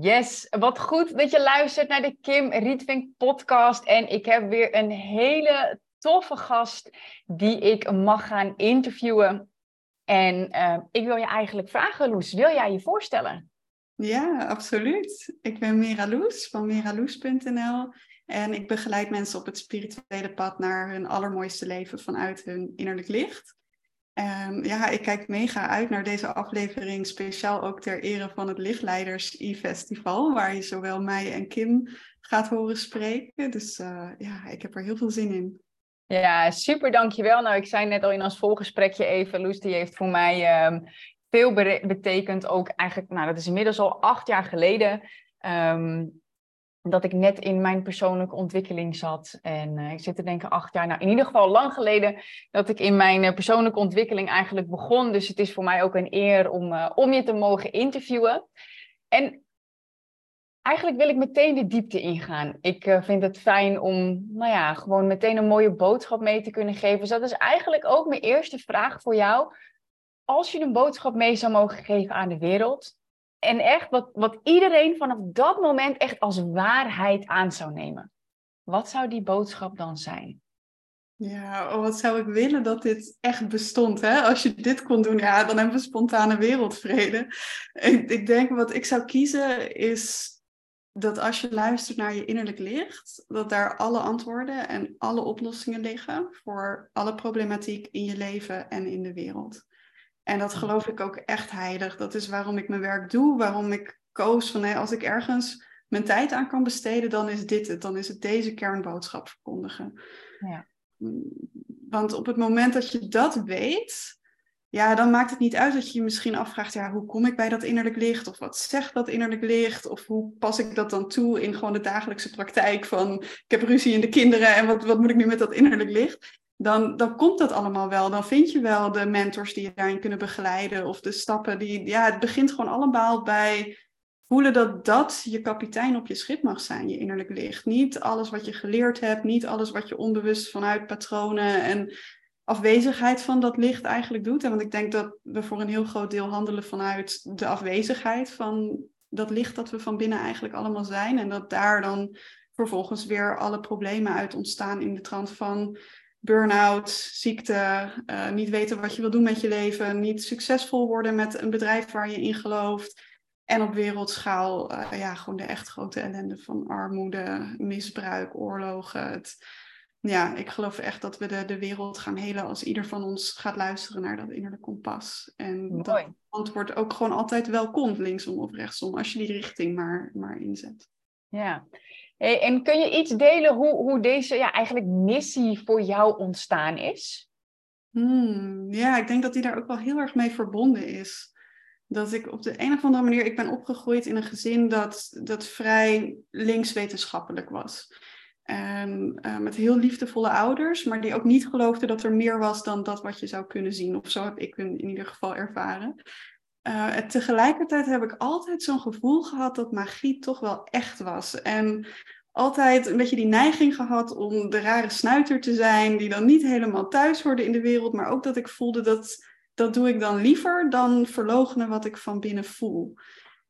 Yes, wat goed dat je luistert naar de Kim Rietvink podcast. En ik heb weer een hele toffe gast die ik mag gaan interviewen. En uh, ik wil je eigenlijk vragen, Loes, wil jij je voorstellen? Ja, absoluut. Ik ben Mira Loes van miraloes.nl en ik begeleid mensen op het spirituele pad naar hun allermooiste leven vanuit hun innerlijk licht. Um, ja, ik kijk mega uit naar deze aflevering, speciaal ook ter ere van het Lichtleiders E-festival, waar je zowel mij en Kim gaat horen spreken. Dus uh, ja, ik heb er heel veel zin in. Ja, super, dankjewel. Nou, ik zei net al in ons volgesprekje even, Loes, die heeft voor mij um, veel betekend. Ook eigenlijk, nou, dat is inmiddels al acht jaar geleden. Um, dat ik net in mijn persoonlijke ontwikkeling zat. En uh, ik zit te denken acht jaar, nou in ieder geval lang geleden, dat ik in mijn uh, persoonlijke ontwikkeling eigenlijk begon. Dus het is voor mij ook een eer om, uh, om je te mogen interviewen. En eigenlijk wil ik meteen de diepte ingaan. Ik vind het fijn om, nou ja, gewoon meteen een mooie boodschap mee te kunnen geven. Dus dat is eigenlijk ook mijn eerste vraag voor jou. Als je een boodschap mee zou mogen geven aan de wereld, en echt wat, wat iedereen vanaf dat moment echt als waarheid aan zou nemen. Wat zou die boodschap dan zijn? Ja, oh, wat zou ik willen dat dit echt bestond. Hè? Als je dit kon doen, ja, dan hebben we spontane wereldvrede. Ik, ik denk wat ik zou kiezen is dat als je luistert naar je innerlijk licht, dat daar alle antwoorden en alle oplossingen liggen voor alle problematiek in je leven en in de wereld. En dat geloof ik ook echt heilig. Dat is waarom ik mijn werk doe, waarom ik koos van hey, als ik ergens mijn tijd aan kan besteden, dan is dit het. Dan is het deze kernboodschap verkondigen. Ja. Want op het moment dat je dat weet, ja, dan maakt het niet uit dat je je misschien afvraagt, ja, hoe kom ik bij dat innerlijk licht? Of wat zegt dat innerlijk licht? Of hoe pas ik dat dan toe in gewoon de dagelijkse praktijk van, ik heb ruzie in de kinderen en wat, wat moet ik nu met dat innerlijk licht? Dan, dan komt dat allemaal wel. Dan vind je wel de mentors die je daarin kunnen begeleiden. Of de stappen die. Ja, het begint gewoon allemaal bij voelen dat dat je kapitein op je schip mag zijn, je innerlijk licht. Niet alles wat je geleerd hebt, niet alles wat je onbewust vanuit patronen en afwezigheid van dat licht eigenlijk doet. En want ik denk dat we voor een heel groot deel handelen vanuit de afwezigheid van dat licht dat we van binnen eigenlijk allemaal zijn. En dat daar dan vervolgens weer alle problemen uit ontstaan in de trant van burn-out, ziekte, uh, niet weten wat je wil doen met je leven, niet succesvol worden met een bedrijf waar je in gelooft. En op wereldschaal, uh, ja, gewoon de echt grote ellende van armoede, misbruik, oorlogen. Het, ja, ik geloof echt dat we de, de wereld gaan helen als ieder van ons gaat luisteren naar dat innerlijke kompas. En Mooi. dat antwoord ook gewoon altijd wel komt, linksom of rechtsom, als je die richting maar, maar inzet. Ja, en kun je iets delen hoe, hoe deze ja, eigenlijk missie voor jou ontstaan is? Hmm, ja, ik denk dat die daar ook wel heel erg mee verbonden is. Dat ik op de een of andere manier, ik ben opgegroeid in een gezin dat, dat vrij linkswetenschappelijk was. En uh, met heel liefdevolle ouders, maar die ook niet geloofden dat er meer was dan dat wat je zou kunnen zien. Of zo heb ik in ieder geval ervaren. Uh, tegelijkertijd heb ik altijd zo'n gevoel gehad dat magie toch wel echt was. En altijd een beetje die neiging gehad om de rare snuiter te zijn, die dan niet helemaal thuis hoorde in de wereld, maar ook dat ik voelde dat dat doe ik dan liever dan verlogenen wat ik van binnen voel.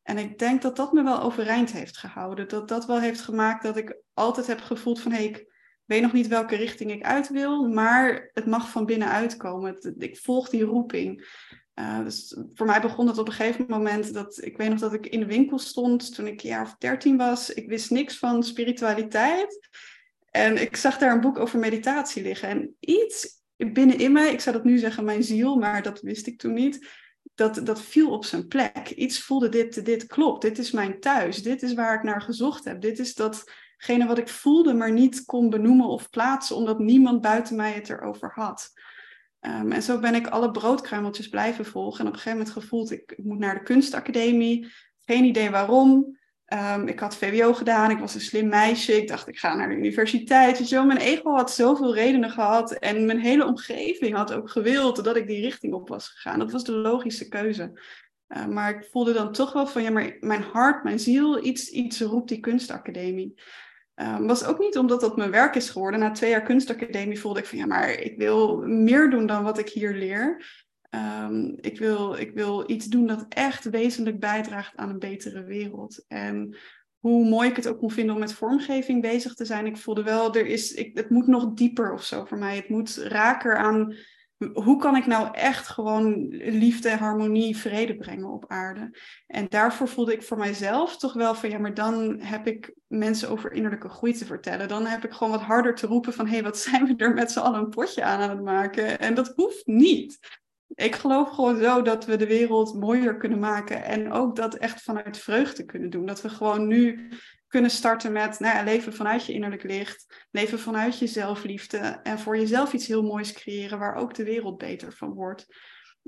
En ik denk dat dat me wel overeind heeft gehouden. Dat dat wel heeft gemaakt dat ik altijd heb gevoeld van hé, ik weet nog niet welke richting ik uit wil, maar het mag van binnen uitkomen. Ik volg die roeping. Uh, dus voor mij begon het op een gegeven moment dat ik weet nog dat ik in de winkel stond toen ik een jaar of dertien was. Ik wist niks van spiritualiteit. En ik zag daar een boek over meditatie liggen. En iets binnenin mij, ik zou dat nu zeggen mijn ziel, maar dat wist ik toen niet. Dat, dat viel op zijn plek. Iets voelde dit, dit klopt. Dit is mijn thuis. Dit is waar ik naar gezocht heb. Dit is datgene wat ik voelde, maar niet kon benoemen of plaatsen, omdat niemand buiten mij het erover had. Um, en zo ben ik alle broodkruimeltjes blijven volgen. En op een gegeven moment gevoeld, ik, moet naar de kunstacademie. Geen idee waarom. Um, ik had VWO gedaan, ik was een slim meisje. Ik dacht, ik ga naar de universiteit. Mijn ego had zoveel redenen gehad. En mijn hele omgeving had ook gewild dat ik die richting op was gegaan. Dat was de logische keuze. Uh, maar ik voelde dan toch wel van, ja, maar mijn hart, mijn ziel, iets, iets roept die kunstacademie. Um, was ook niet omdat dat mijn werk is geworden. Na twee jaar kunstacademie voelde ik van ja, maar ik wil meer doen dan wat ik hier leer. Ehm, ik, wil, ik wil iets doen dat echt wezenlijk bijdraagt aan een betere wereld. En hoe mooi ik het ook kon vinden om met vormgeving bezig te zijn, ik voelde wel, er is, ik, het moet nog dieper of zo voor mij. Het moet raker aan hoe kan ik nou echt gewoon liefde, harmonie, vrede brengen op aarde? En daarvoor voelde ik voor mijzelf toch wel van ja, maar dan heb ik mensen over innerlijke groei te vertellen. Dan heb ik gewoon wat harder te roepen van hé, hey, wat zijn we er met z'n allen een potje aan aan het maken? En dat hoeft niet. Ik geloof gewoon zo dat we de wereld mooier kunnen maken en ook dat echt vanuit vreugde kunnen doen. Dat we gewoon nu kunnen starten met nou ja, leven vanuit je innerlijk licht, leven vanuit je zelfliefde en voor jezelf iets heel moois creëren waar ook de wereld beter van wordt.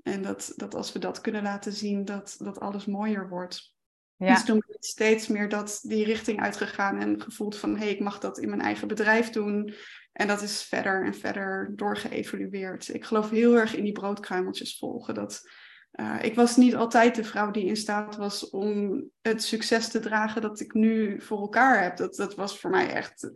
En dat, dat als we dat kunnen laten zien, dat, dat alles mooier wordt. Ja. Dus toen ben ik steeds meer dat, die richting uitgegaan en gevoeld van hé, hey, ik mag dat in mijn eigen bedrijf doen. En dat is verder en verder doorgeëvolueerd. Ik geloof heel erg in die broodkruimeltjes volgen. Dat, uh, ik was niet altijd de vrouw die in staat was om het succes te dragen dat ik nu voor elkaar heb. Dat, dat was voor mij echt.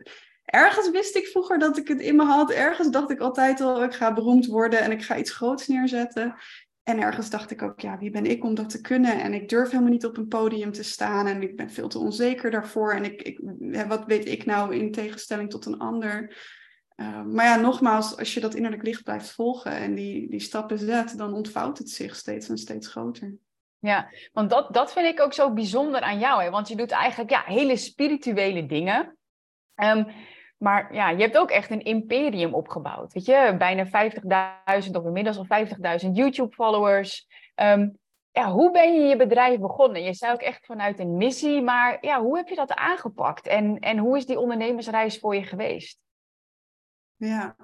Ergens wist ik vroeger dat ik het in me had. Ergens dacht ik altijd al, ik ga beroemd worden en ik ga iets groots neerzetten. En ergens dacht ik ook, ja, wie ben ik om dat te kunnen? En ik durf helemaal niet op een podium te staan en ik ben veel te onzeker daarvoor. En ik, ik, wat weet ik nou in tegenstelling tot een ander? Uh, maar ja, nogmaals, als je dat innerlijk licht blijft volgen en die, die stappen zet, dan ontvouwt het zich steeds en steeds groter. Ja, want dat, dat vind ik ook zo bijzonder aan jou. Hè? Want je doet eigenlijk ja, hele spirituele dingen. Um, maar ja, je hebt ook echt een imperium opgebouwd. Weet je, bijna 50.000 of inmiddels al 50.000 YouTube-followers. Um, ja, hoe ben je je bedrijf begonnen? Je zei ook echt vanuit een missie, maar ja, hoe heb je dat aangepakt? En, en hoe is die ondernemersreis voor je geweest? Ja,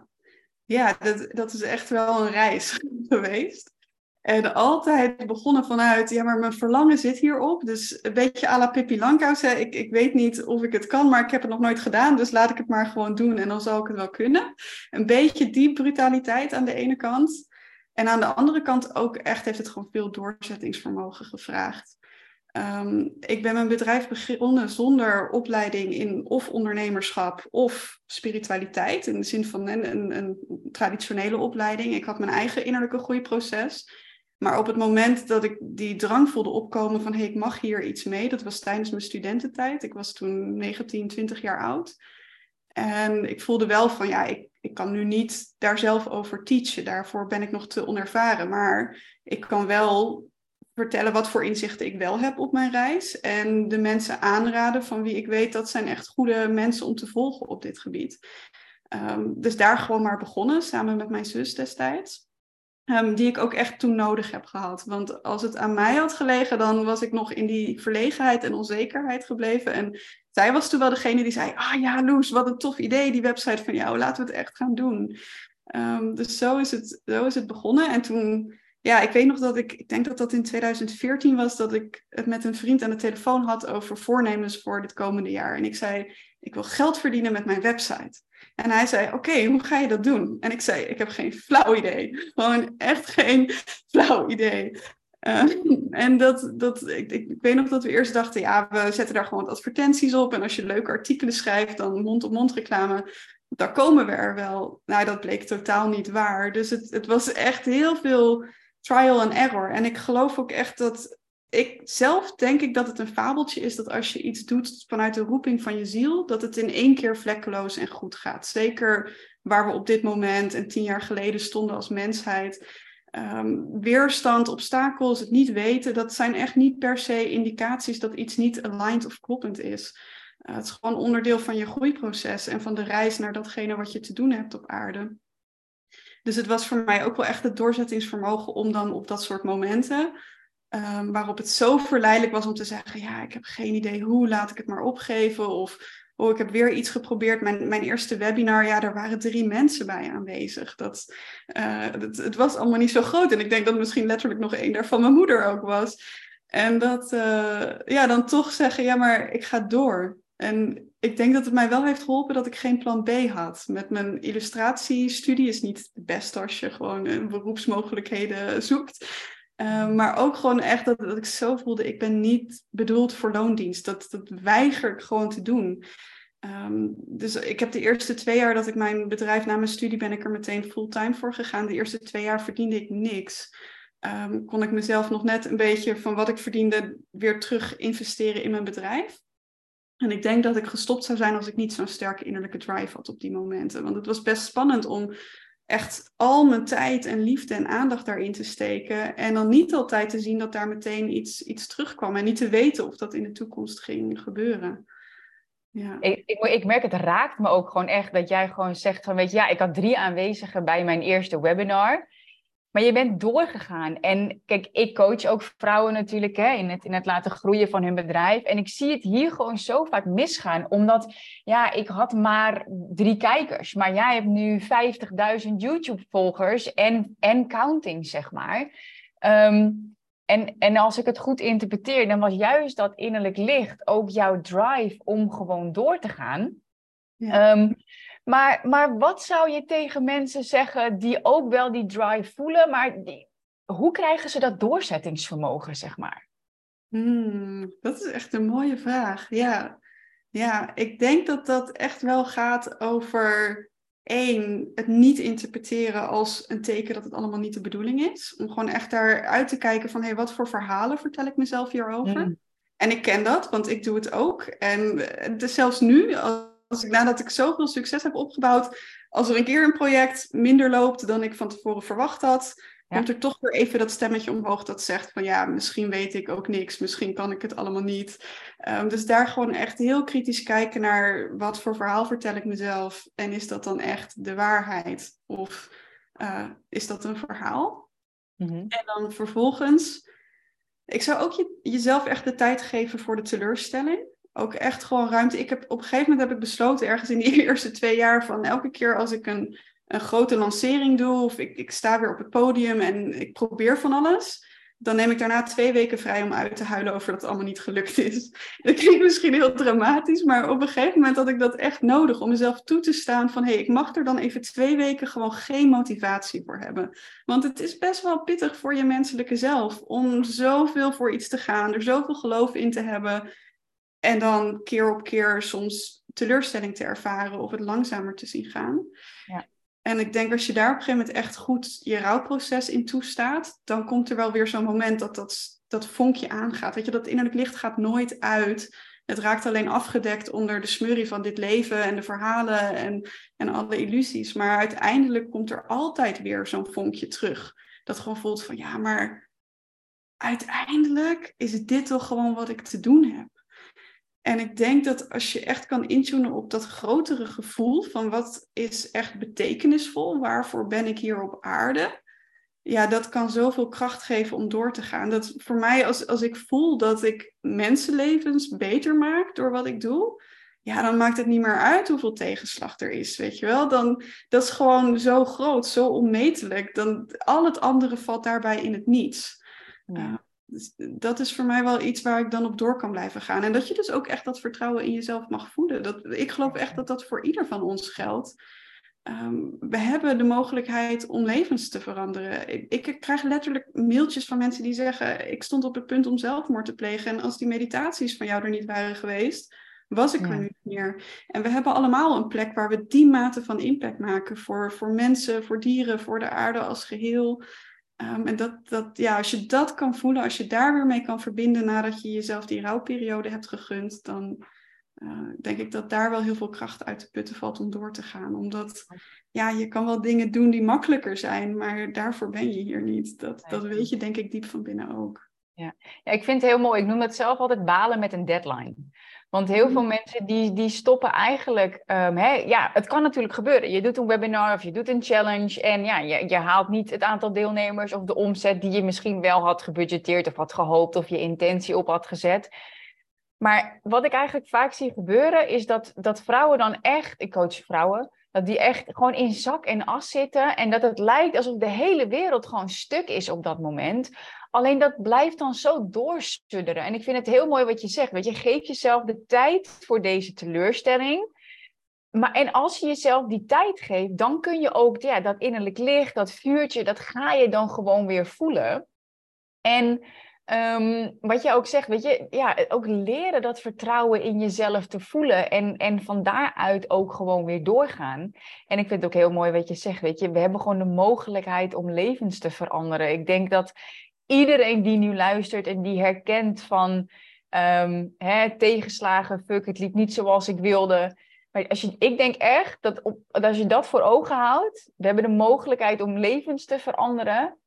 ja dat, dat is echt wel een reis geweest. En altijd begonnen vanuit, ja, maar mijn verlangen zit hierop. Dus een beetje à la Pippi Langkous. Ik, ik weet niet of ik het kan, maar ik heb het nog nooit gedaan. Dus laat ik het maar gewoon doen en dan zal ik het wel kunnen. Een beetje die brutaliteit aan de ene kant. En aan de andere kant ook echt heeft het gewoon veel doorzettingsvermogen gevraagd. Um, ik ben mijn bedrijf begonnen zonder opleiding in of ondernemerschap of spiritualiteit. In de zin van een, een, een traditionele opleiding. Ik had mijn eigen innerlijke groeiproces. Maar op het moment dat ik die drang voelde opkomen van hé, hey, ik mag hier iets mee, dat was tijdens mijn studententijd. Ik was toen 19, 20 jaar oud. En ik voelde wel van ja, ik, ik kan nu niet daar zelf over teachen. Daarvoor ben ik nog te onervaren. Maar ik kan wel vertellen wat voor inzichten ik wel heb op mijn reis. En de mensen aanraden van wie ik weet dat zijn echt goede mensen om te volgen op dit gebied. Um, dus daar gewoon maar begonnen, samen met mijn zus destijds. Um, die ik ook echt toen nodig heb gehad. Want als het aan mij had gelegen, dan was ik nog in die verlegenheid en onzekerheid gebleven. En zij was toen wel degene die zei: Ah ja, Loes, wat een tof idee, die website van jou, laten we het echt gaan doen. Um, dus zo is, het, zo is het begonnen. En toen, ja, ik weet nog dat ik, ik denk dat dat in 2014 was, dat ik het met een vriend aan de telefoon had over voornemens voor dit komende jaar. En ik zei: Ik wil geld verdienen met mijn website. En hij zei, oké, hoe ga je dat doen? En ik zei, ik heb geen flauw idee. Gewoon echt geen flauw idee. Uh, en dat, dat, ik, ik, weet nog dat we eerst dachten, ja, we zetten daar gewoon advertenties op. En als je leuke artikelen schrijft, dan mond-op-mond reclame, daar komen we er wel. Nou, dat bleek totaal niet waar. Dus het, het was echt heel veel trial and error. En ik geloof ook echt dat ik zelf denk ik dat het een fabeltje is dat als je iets doet vanuit de roeping van je ziel, dat het in één keer vlekkeloos en goed gaat. Zeker waar we op dit moment en tien jaar geleden stonden als mensheid. Um, weerstand, obstakels, het niet weten, dat zijn echt niet per se indicaties dat iets niet aligned of kloppend is. Uh, het is gewoon onderdeel van je groeiproces en van de reis naar datgene wat je te doen hebt op aarde. Dus het was voor mij ook wel echt het doorzettingsvermogen om dan op dat soort momenten Um, waarop het zo verleidelijk was om te zeggen: Ja, ik heb geen idee hoe, laat ik het maar opgeven. Of oh, ik heb weer iets geprobeerd. Mijn, mijn eerste webinar, ja, daar waren drie mensen bij aanwezig. Dat, uh, het, was allemaal niet zo groot. En ik denk dat misschien letterlijk nog één daarvan mijn moeder ook was. En dat, uh, ja, dan toch zeggen: Ja, maar ik ga door. En ik denk dat het mij wel heeft geholpen dat ik geen plan B had. Met mijn illustratiestudie is niet het beste als je gewoon beroepsmogelijkheden zoekt. Ehm, maar ook gewoon echt dat, ik zo voelde, ik ben niet bedoeld voor loondienst. Dat, dat weiger ik gewoon te doen. Um, dus ik heb de eerste twee jaar dat ik mijn bedrijf na mijn studie ben ik er meteen fulltime voor gegaan. De eerste twee jaar verdiende ik niks. ehm, kon ik mezelf nog net een beetje van wat ik verdiende weer terug investeren in mijn bedrijf. En ik denk dat ik gestopt zou zijn als ik niet zo'n sterke innerlijke drive had op die momenten. Want het was best spannend om echt al mijn tijd en liefde en aandacht daarin te steken. En dan niet altijd te zien dat daar meteen iets, iets terugkwam. En niet te weten of dat in de toekomst ging gebeuren. Ja. Ik, ik, merk, het raakt me ook gewoon echt dat jij gewoon zegt van, weet je, ja, ik had drie aanwezigen bij mijn eerste webinar. Maar je bent doorgegaan. En kijk, ik coach ook vrouwen natuurlijk hè, in, het, in het laten groeien van hun bedrijf. En ik zie het hier gewoon zo vaak misgaan. Omdat, ja, ik had maar drie kijkers. Maar jij hebt nu 50.000 YouTube-volgers en, en counting, zeg maar. Ehm, en, en als ik het goed interpreteer, dan was juist dat innerlijk licht ook jouw drive om gewoon door te gaan. Ja. Ehm, maar, maar wat zou je tegen mensen zeggen die ook wel die drive voelen, maar die, hoe krijgen ze dat doorzettingsvermogen, zeg maar? Hmm, dat is echt een mooie vraag. Ja. ja, ik denk dat dat echt wel gaat over één, het niet interpreteren als een teken dat het allemaal niet de bedoeling is. Om gewoon echt daaruit te kijken van, hé, hey, wat voor verhalen vertel ik mezelf hierover? Hmm. En ik ken dat, want ik doe het ook. En dus zelfs nu, als ik nadat ik zoveel succes heb opgebouwd, als er een keer een project minder loopt dan ik van tevoren verwacht had, komt er toch weer even dat stemmetje omhoog dat zegt van ja, misschien weet ik ook niks, misschien kan ik het allemaal niet. Ehm, dus daar gewoon echt heel kritisch kijken naar wat voor verhaal vertel ik mezelf en is dat dan echt de waarheid of uh, is dat een verhaal? Mhm. En dan vervolgens, ik zou ook je, jezelf echt de tijd geven voor de teleurstelling ook echt gewoon ruimte. Ik heb, op een gegeven moment heb ik besloten, ergens in die eerste twee jaar, van elke keer als ik een, een grote lancering doe, of ik, ik sta weer op het podium en ik probeer van alles, dan neem ik daarna twee weken vrij om uit te huilen over dat het allemaal niet gelukt is. Dat klinkt misschien heel dramatisch, maar op een gegeven moment had ik dat echt nodig om mezelf toe te staan van hé, hey, ik mag er dan even twee weken gewoon geen motivatie voor hebben. Want het is best wel pittig voor je menselijke zelf om zoveel voor iets te gaan, er zoveel geloof in te hebben. En dan keer op keer soms teleurstelling te ervaren of het langzamer te zien gaan. Ja. En ik denk als je daar op een gegeven moment echt goed je rouwproces in toestaat, dan komt er wel weer zo'n moment dat dat, dat vonkje aangaat. Weet je, dat innerlijk licht gaat nooit uit. Het raakt alleen afgedekt onder de smurrie van dit leven en de verhalen en, en alle illusies. Maar uiteindelijk komt er altijd weer zo'n vonkje terug. Dat gewoon voelt van ja, maar uiteindelijk is dit toch gewoon wat ik te doen heb. En ik denk dat als je echt kan intunen op dat grotere gevoel van wat is echt betekenisvol, waarvoor ben ik hier op aarde, ja, dat kan zoveel kracht geven om door te gaan. Dat voor mij, als, als ik voel dat ik mensenlevens beter maak door wat ik doe, ja, dan maakt het niet meer uit hoeveel tegenslag er is, weet je wel. Dan, dat is gewoon zo groot, zo onmetelijk. Dan, al het andere valt daarbij in het niets. Ja. Dus dat is voor mij wel iets waar ik dan op door kan blijven gaan. En dat je dus ook echt dat vertrouwen in jezelf mag voeden. Dat, ik geloof echt dat dat voor ieder van ons geldt. Ehm, we hebben de mogelijkheid om levens te veranderen. Ik, ik, krijg letterlijk mailtjes van mensen die zeggen: Ik stond op het punt om zelfmoord te plegen. En als die meditaties van jou er niet waren geweest, was ik er nu niet meer. En we hebben allemaal een plek waar we die mate van impact maken voor, voor mensen, voor dieren, voor de aarde als geheel. Ehm, en dat, dat, ja, als je dat kan voelen, als je daar weer mee kan verbinden nadat je jezelf die rouwperiode hebt gegund, dan uh, denk ik dat daar wel heel veel kracht uit te putten valt om door te gaan. Omdat ja, je kan wel dingen doen die makkelijker zijn, maar daarvoor ben je hier niet. Dat, dat weet je denk ik diep van binnen ook. Ja. ja, ik vind het heel mooi. Ik noem het zelf altijd balen met een deadline. Want heel veel mhm. mensen die, die stoppen eigenlijk. Um, hè, ja, het kan natuurlijk gebeuren. Je doet een webinar of je doet een challenge. En ja, je, je haalt niet het aantal deelnemers of de omzet die je misschien wel had gebudgeteerd of had gehoopt of je intentie op had gezet. Maar wat ik eigenlijk vaak zie gebeuren, is dat, dat vrouwen dan echt, ik coach vrouwen, dat die echt gewoon in zak en as zitten. En dat het lijkt alsof de hele wereld gewoon stuk is op dat moment. Alleen dat blijft dan zo doorstudderen. En ik vind het heel mooi wat je zegt. Weet je, geef jezelf de tijd voor deze teleurstelling. Maar en als je jezelf die tijd geeft, dan kun je ook ja, dat innerlijk licht, dat vuurtje, dat ga je dan gewoon weer voelen. En Ehm, wat je ook zegt, weet je, ja, ook leren dat vertrouwen in jezelf te voelen en, en van daaruit ook gewoon weer doorgaan. En ik vind het ook heel mooi wat je zegt, weet je, we hebben gewoon de mogelijkheid om levens te veranderen. Ik denk dat iedereen die nu luistert en die herkent van um, hè, tegenslagen, fuck, het liep niet zoals ik wilde. Maar als je, ik denk echt dat, op, dat als je dat voor ogen houdt, we hebben de mogelijkheid om levens te veranderen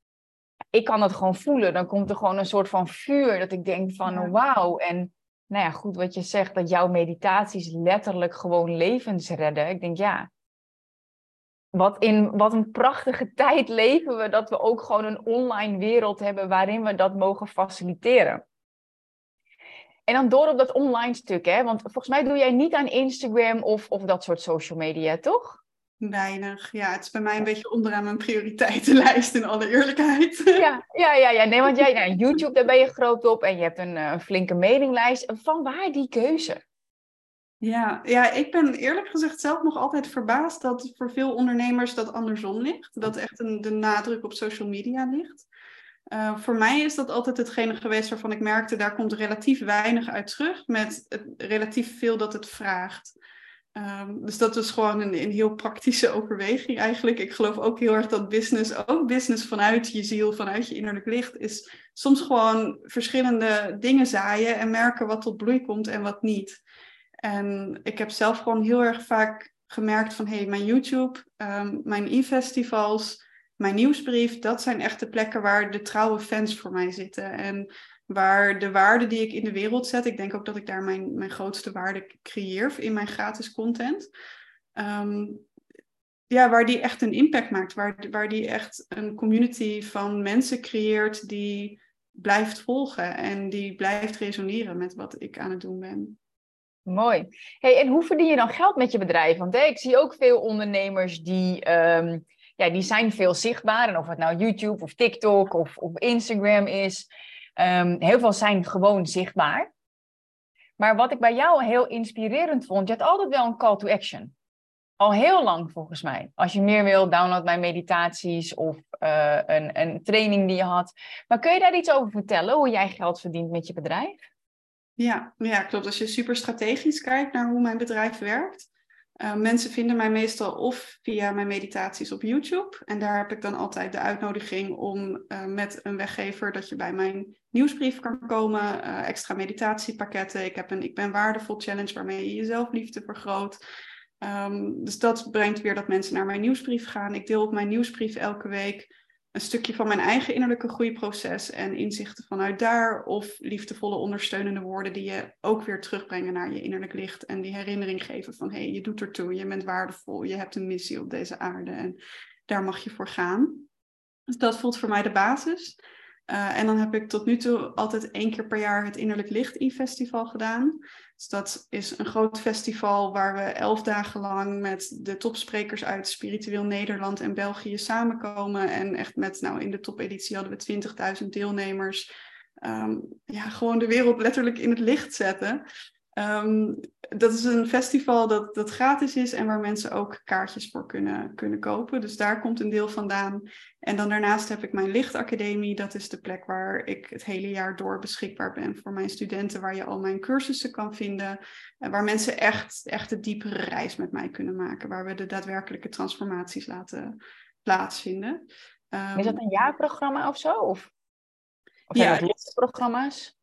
ik kan dat gewoon voelen. Dan komt er gewoon een soort van vuur dat ik denk van wauw. En nou ja, goed wat je zegt, dat jouw meditaties letterlijk gewoon levens redden. Ik denk ja, wat, in, wat een prachtige tijd leven we dat we ook gewoon een online wereld hebben waarin we dat mogen faciliteren. En dan door op dat online stuk, hè? want volgens mij doe jij niet aan Instagram of, of dat soort social media, toch? Weinig. Ja, het is bij mij een beetje onderaan mijn prioriteitenlijst in alle eerlijkheid. Ja, ja, ja, ja. nee, want jij, nou, YouTube, daar ben je groot op en je hebt een uh, flinke mailinglijst. Van waar die keuze? Ja, ja, ik ben eerlijk gezegd zelf nog altijd verbaasd dat voor veel ondernemers dat andersom ligt. Dat echt een, de nadruk op social media ligt. Uh, voor mij is dat altijd hetgene geweest waarvan ik merkte, daar komt relatief weinig uit terug, met relatief veel dat het vraagt. Um, dus dat is gewoon een, een, heel praktische overweging eigenlijk. Ik geloof ook heel erg dat business, ook business vanuit je ziel, vanuit je innerlijk licht, is soms gewoon verschillende dingen zaaien en merken wat tot bloei komt en wat niet. En ik heb zelf gewoon heel erg vaak gemerkt van, hé, hey, mijn YouTube, um, mijn e-festivals, mijn nieuwsbrief, dat zijn echt de plekken waar de trouwe fans voor mij zitten. En waar de waarde die ik in de wereld zet, ik denk ook dat ik daar mijn, mijn grootste waarde creëer in mijn gratis content. Ehm, ja, waar die echt een impact maakt, waar, waar die echt een community van mensen creëert die blijft volgen en die blijft resoneren met wat ik aan het doen ben. Mooi. Hey, en hoe verdien je dan geld met je bedrijf? Want ik zie ook veel ondernemers die, um, ja, die zijn veel zichtbaar. En of het nou YouTube of TikTok of, of Instagram is. Um, heel veel zijn gewoon zichtbaar. Maar wat ik bij jou heel inspirerend vond, je had altijd wel een call to action. Al heel lang volgens mij. Als je meer wil, download mijn meditaties of uh, een, een training die je had. Maar kun je daar iets over vertellen, hoe jij geld verdient met je bedrijf? Ja, ja, klopt. Als je super strategisch kijkt naar hoe mijn bedrijf werkt, uh, mensen vinden mij meestal of via mijn meditaties op YouTube. En daar heb ik dan altijd de uitnodiging om uh, met een weggever dat je bij mijn nieuwsbrief kan komen. Uh, extra meditatiepakketten. Ik heb een Ik ben waardevol challenge waarmee je je zelfliefde vergroot. Um, dus dat brengt weer dat mensen naar mijn nieuwsbrief gaan. Ik deel op mijn nieuwsbrief elke week een stukje van mijn eigen innerlijke groeiproces en inzichten vanuit daar. Of liefdevolle ondersteunende woorden die je ook weer terugbrengen naar je innerlijk licht. En die herinnering geven van hé, hey, je doet ertoe, je bent waardevol, je hebt een missie op deze aarde en daar mag je voor gaan. Dus dat voelt voor mij de basis. Uh, en dan heb ik tot nu toe altijd één keer per jaar het Innerlijk Licht e-festival gedaan. Dus dat is een groot festival waar we elf dagen lang met de topsprekers uit Spiritueel Nederland en België samenkomen. En echt met, nou in de topeditie hadden we 20.000 deelnemers. Um, ja, gewoon de wereld letterlijk in het licht zetten. Um, dat is een festival dat, dat gratis is en waar mensen ook kaartjes voor kunnen, kunnen kopen. Dus daar komt een deel vandaan. En dan daarnaast heb ik mijn Lichtacademie. Dat is de plek waar ik het hele jaar door beschikbaar ben voor mijn studenten. Waar je al mijn cursussen kan vinden. En waar mensen echt, echt de diepere reis met mij kunnen maken. Waar we de daadwerkelijke transformaties laten plaatsvinden. Um, is dat een jaarprogramma of zo? Of, of ja, het programma's?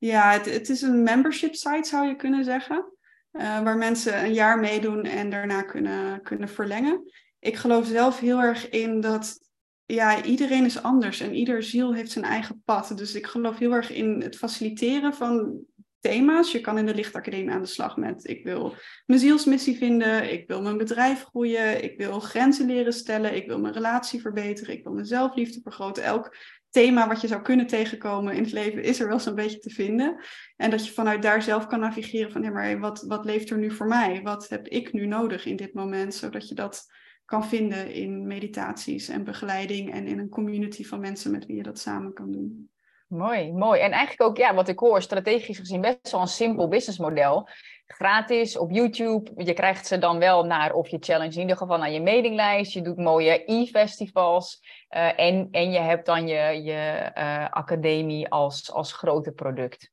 Ja, het, het, is een membership site zou je kunnen zeggen. Uh, waar mensen een jaar meedoen en daarna kunnen, kunnen verlengen. Ik geloof zelf heel erg in dat ja, iedereen is anders en ieder ziel heeft zijn eigen pad. Dus ik geloof heel erg in het faciliteren van thema's. Je kan in de Lichtacademie aan de slag met ik wil mijn zielsmissie vinden, ik wil mijn bedrijf groeien, ik wil grenzen leren stellen, ik wil mijn relatie verbeteren, ik wil mijn zelfliefde vergroten. Elk thema wat je zou kunnen tegenkomen in het leven is er wel zo'n beetje te vinden. En dat je vanuit daar zelf kan navigeren van, hé, maar wat, wat leeft er nu voor mij? Wat heb ik nu nodig in dit moment? Zodat je dat kan vinden in meditaties en begeleiding en in een community van mensen met wie je dat samen kan doen. Mooi, mooi. En eigenlijk ook, ja, wat ik hoor, strategisch gezien best wel een simpel businessmodel. Gratis op YouTube. Je krijgt ze dan wel naar, of je challenge in ieder geval naar je mailinglijst. Je doet mooie e-festivals. Uh, en, en je hebt dan je, je uh, academie als, als grote product.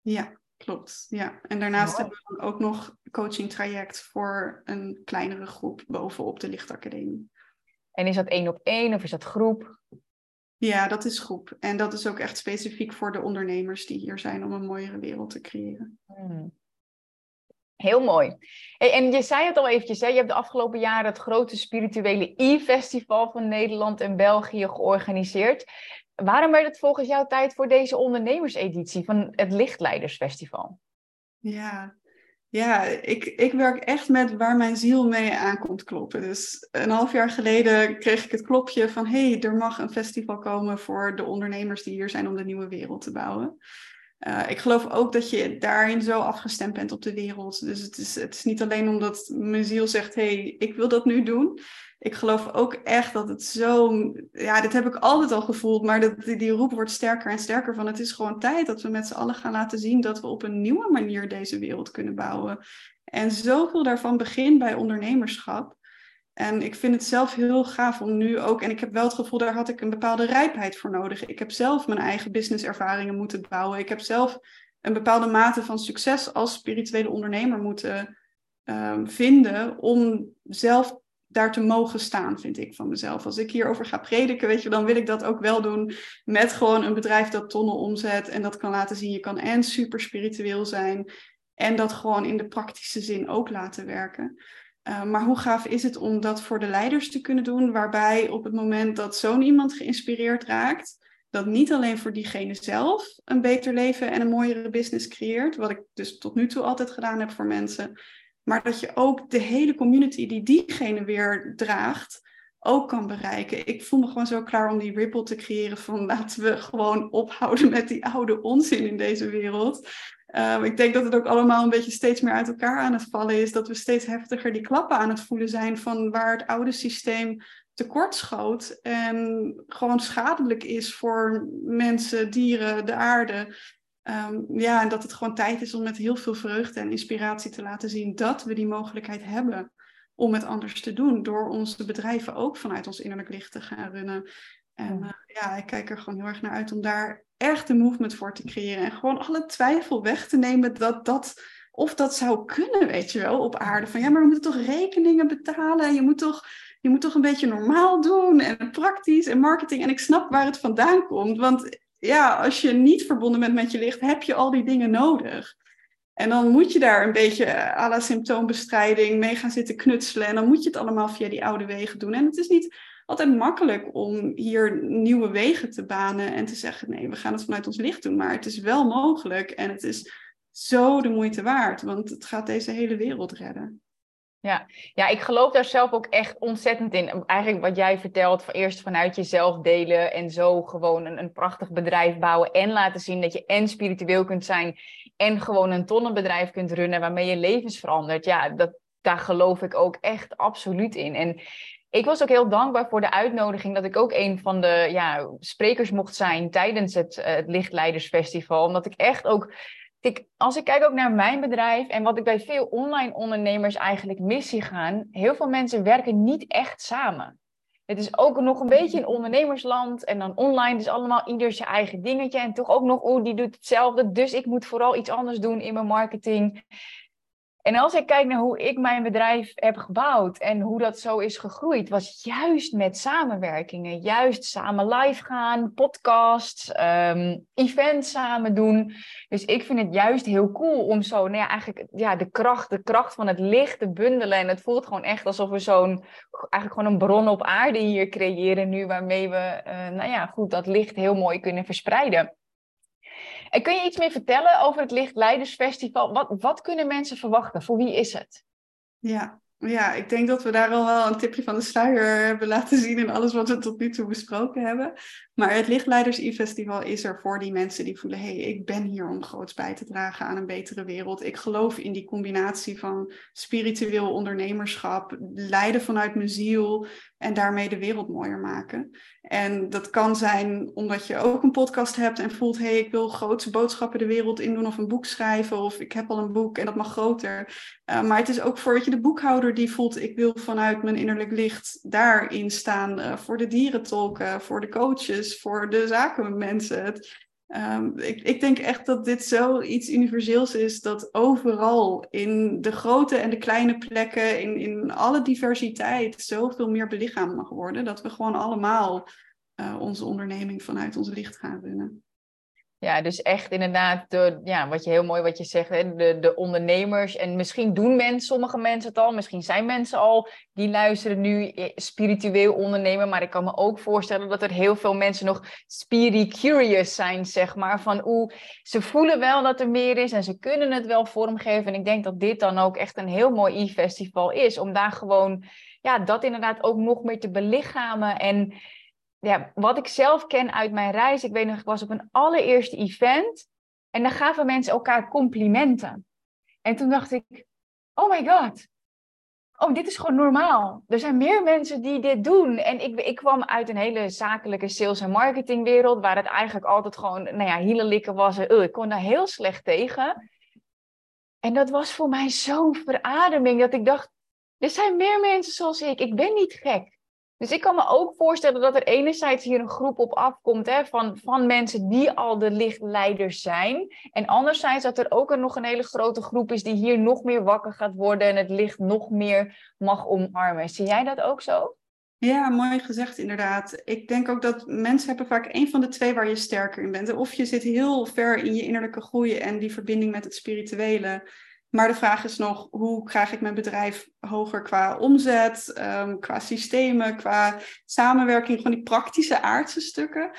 Ja, klopt. Ja. En daarnaast hebben we dan ook nog coaching traject voor een kleinere groep bovenop de Lichtacademie. En is dat één op één of is dat groep? Ja, dat is groep. En dat is ook echt specifiek voor de ondernemers die hier zijn om een mooiere wereld te creëren. Hmm. Heel mooi. En je zei het al eventjes, hè? je hebt de afgelopen jaren het grote spirituele e-festival van Nederland en België georganiseerd. Waarom werd het volgens jou tijd voor deze ondernemerseditie van het Lichtleidersfestival? Ja, ja, ik, ik werk echt met waar mijn ziel mee aankomt kloppen. Dus een half jaar geleden kreeg ik het klopje van... hé, hey, er mag een festival komen voor de ondernemers die hier zijn om de nieuwe wereld te bouwen. Uh, ik geloof ook dat je daarin zo afgestemd bent op de wereld. Dus het is, het is niet alleen omdat mijn ziel zegt: hé, hey, ik wil dat nu doen ik geloof ook echt dat het zo. Ja, dit heb ik altijd al gevoeld, maar dat, die, die roep wordt sterker en sterker van het is gewoon tijd dat we met z'n allen gaan laten zien dat we op een nieuwe manier deze wereld kunnen bouwen. En zoveel daarvan begint bij ondernemerschap. En ik vind het zelf heel gaaf om nu ook, en ik heb wel het gevoel, daar had ik een bepaalde rijpheid voor nodig. Ik heb zelf mijn eigen businesservaringen moeten bouwen. Ik heb zelf een bepaalde mate van succes als spirituele ondernemer moeten um, vinden om zelf daar te mogen staan, vind ik van mezelf. Als ik hierover ga prediken, weet je, dan wil ik dat ook wel doen met gewoon een bedrijf dat tonnen omzet en dat kan laten zien. Je kan en super spiritueel zijn en dat gewoon in de praktische zin ook laten werken. Uh, maar hoe gaaf is het om dat voor de leiders te kunnen doen, waarbij op het moment dat zo'n iemand geïnspireerd raakt, dat niet alleen voor diegene zelf een beter leven en een mooiere business creëert, wat ik dus tot nu toe altijd gedaan heb voor mensen, maar dat je ook de hele community die diegene weer draagt, ook kan bereiken. Ik voel me gewoon zo klaar om die ripple te creëren van laten we gewoon ophouden met die oude onzin in deze wereld. Uh, ik denk dat het ook allemaal een beetje steeds meer uit elkaar aan het vallen is. Dat we steeds heftiger die klappen aan het voelen zijn van waar het oude systeem tekortschoot en gewoon schadelijk is voor mensen, dieren, de aarde. Um, ja, en dat het gewoon tijd is om met heel veel vreugde en inspiratie te laten zien dat we die mogelijkheid hebben om het anders te doen. Door onze bedrijven ook vanuit ons innerlijk licht te gaan runnen. En uh, ja, ik kijk er gewoon heel erg naar uit om daar echt een movement voor te creëren. En gewoon alle twijfel weg te nemen dat dat, of dat zou kunnen, weet je wel, op aarde. Van ja, maar we moeten toch rekeningen betalen. Je moet toch, je moet toch een beetje normaal doen en praktisch en marketing. En ik snap waar het vandaan komt. Want ja, als je niet verbonden bent met je licht, heb je al die dingen nodig. En dan moet je daar een beetje eh, à la symptoombestrijding mee gaan zitten knutselen. En dan moet je het allemaal via die oude wegen doen. En het is niet altijd makkelijk om hier nieuwe wegen te banen en te zeggen: nee, we gaan het vanuit ons licht doen. Maar het is wel mogelijk en het is zo de moeite waard, want het gaat deze hele wereld redden. Ja. ja, ik geloof daar zelf ook echt ontzettend in. Eigenlijk wat jij vertelt, eerst vanuit jezelf delen en zo gewoon een, een prachtig bedrijf bouwen en laten zien dat je en spiritueel kunt zijn en gewoon een tonnenbedrijf kunt runnen waarmee je levens verandert. Ja, dat, daar geloof ik ook echt absoluut in. En ik was ook heel dankbaar voor de uitnodiging dat ik ook een van de ja, sprekers mocht zijn tijdens het, uh, het Lichtleidersfestival. Omdat ik echt ook ik, als ik kijk ook naar mijn bedrijf en wat ik bij veel online ondernemers eigenlijk mis zie gaan, heel veel mensen werken niet echt samen. Het is ook nog een beetje een ondernemersland en dan online is allemaal ieder zijn eigen dingetje en toch ook nog, oh, die doet hetzelfde, dus ik moet vooral iets anders doen in mijn marketing. En als ik kijk naar hoe ik mijn bedrijf heb gebouwd en hoe dat zo is gegroeid, was juist met samenwerkingen. Juist samen live gaan, podcasts, um, events samen doen. Dus ik vind het juist heel cool om zo, nou ja, eigenlijk ja, de kracht, de kracht van het licht te bundelen. En het voelt gewoon echt alsof we zo'n, eigenlijk gewoon een bron op aarde hier creëren nu, waarmee we, uh, nou ja, goed, dat licht heel mooi kunnen verspreiden. En kun je iets meer vertellen over het Lichtleidersfestival? Wat, wat kunnen mensen verwachten? Voor wie is het? Ja, ja, ik denk dat we daar al wel een tipje van de sluier hebben laten zien in alles wat we tot nu toe besproken hebben. Maar het Lichtleiders E-festival is er voor die mensen die voelen, hé, hey, ik ben hier om groots bij te dragen aan een betere wereld. Ik geloof in die combinatie van spiritueel ondernemerschap, leiden vanuit mijn ziel, en daarmee de wereld mooier maken. En dat kan zijn omdat je ook een podcast hebt en voelt, hé, hey, ik wil grootse boodschappen de wereld in doen of een boek schrijven of ik heb al een boek en dat mag groter. Uh, maar het is ook voor je, de boekhouder die voelt, ik wil vanuit mijn innerlijk licht daarin staan uh, voor de dierentolken, voor de coaches, voor de zakenmensen. Het, Um, ik, ik, denk echt dat dit zoiets universeels is dat overal in de grote en de kleine plekken, in, in alle diversiteit, zoveel meer belichaamd mag worden. Dat we gewoon allemaal uh, onze onderneming vanuit ons licht gaan runnen. Ja, dus echt inderdaad, de, ja, wat je heel mooi wat je zegt, hè, de, de ondernemers. En misschien doen mensen, sommige mensen het al, misschien zijn mensen al die luisteren nu eh, spiritueel ondernemen. Maar ik kan me ook voorstellen dat er heel veel mensen nog spiri-curious zijn, zeg maar. Van oeh, ze voelen wel dat er meer is en ze kunnen het wel vormgeven. En ik denk dat dit dan ook echt een heel mooi e-festival is, om daar gewoon, ja, dat inderdaad ook nog meer te belichamen en ja, wat ik zelf ken uit mijn reis, ik weet nog, ik was op een allereerste event en dan gaven mensen elkaar complimenten. En toen dacht ik, oh my god, oh, dit is gewoon normaal. Er zijn meer mensen die dit doen. En ik, ik kwam uit een hele zakelijke sales- en marketingwereld, waar het eigenlijk altijd gewoon, nou ja, hielenlikken was. Uh, ik kon daar heel slecht tegen. En dat was voor mij zo'n verademing, dat ik dacht, er zijn meer mensen zoals ik. Ik ben niet gek. Dus ik kan me ook voorstellen dat er enerzijds hier een groep op afkomt hè, van, van mensen die al de lichtleiders zijn. En anderzijds dat er ook nog een hele grote groep is die hier nog meer wakker gaat worden en het licht nog meer mag omarmen. Zie jij dat ook zo? Ja, mooi gezegd inderdaad. Ik denk ook dat mensen hebben vaak een van de twee waar je sterker in bent. Of je zit heel ver in je innerlijke groei en die verbinding met het spirituele. Maar de vraag is nog, hoe krijg ik mijn bedrijf hoger qua omzet, um, qua systemen, qua samenwerking, gewoon die praktische aardse stukken.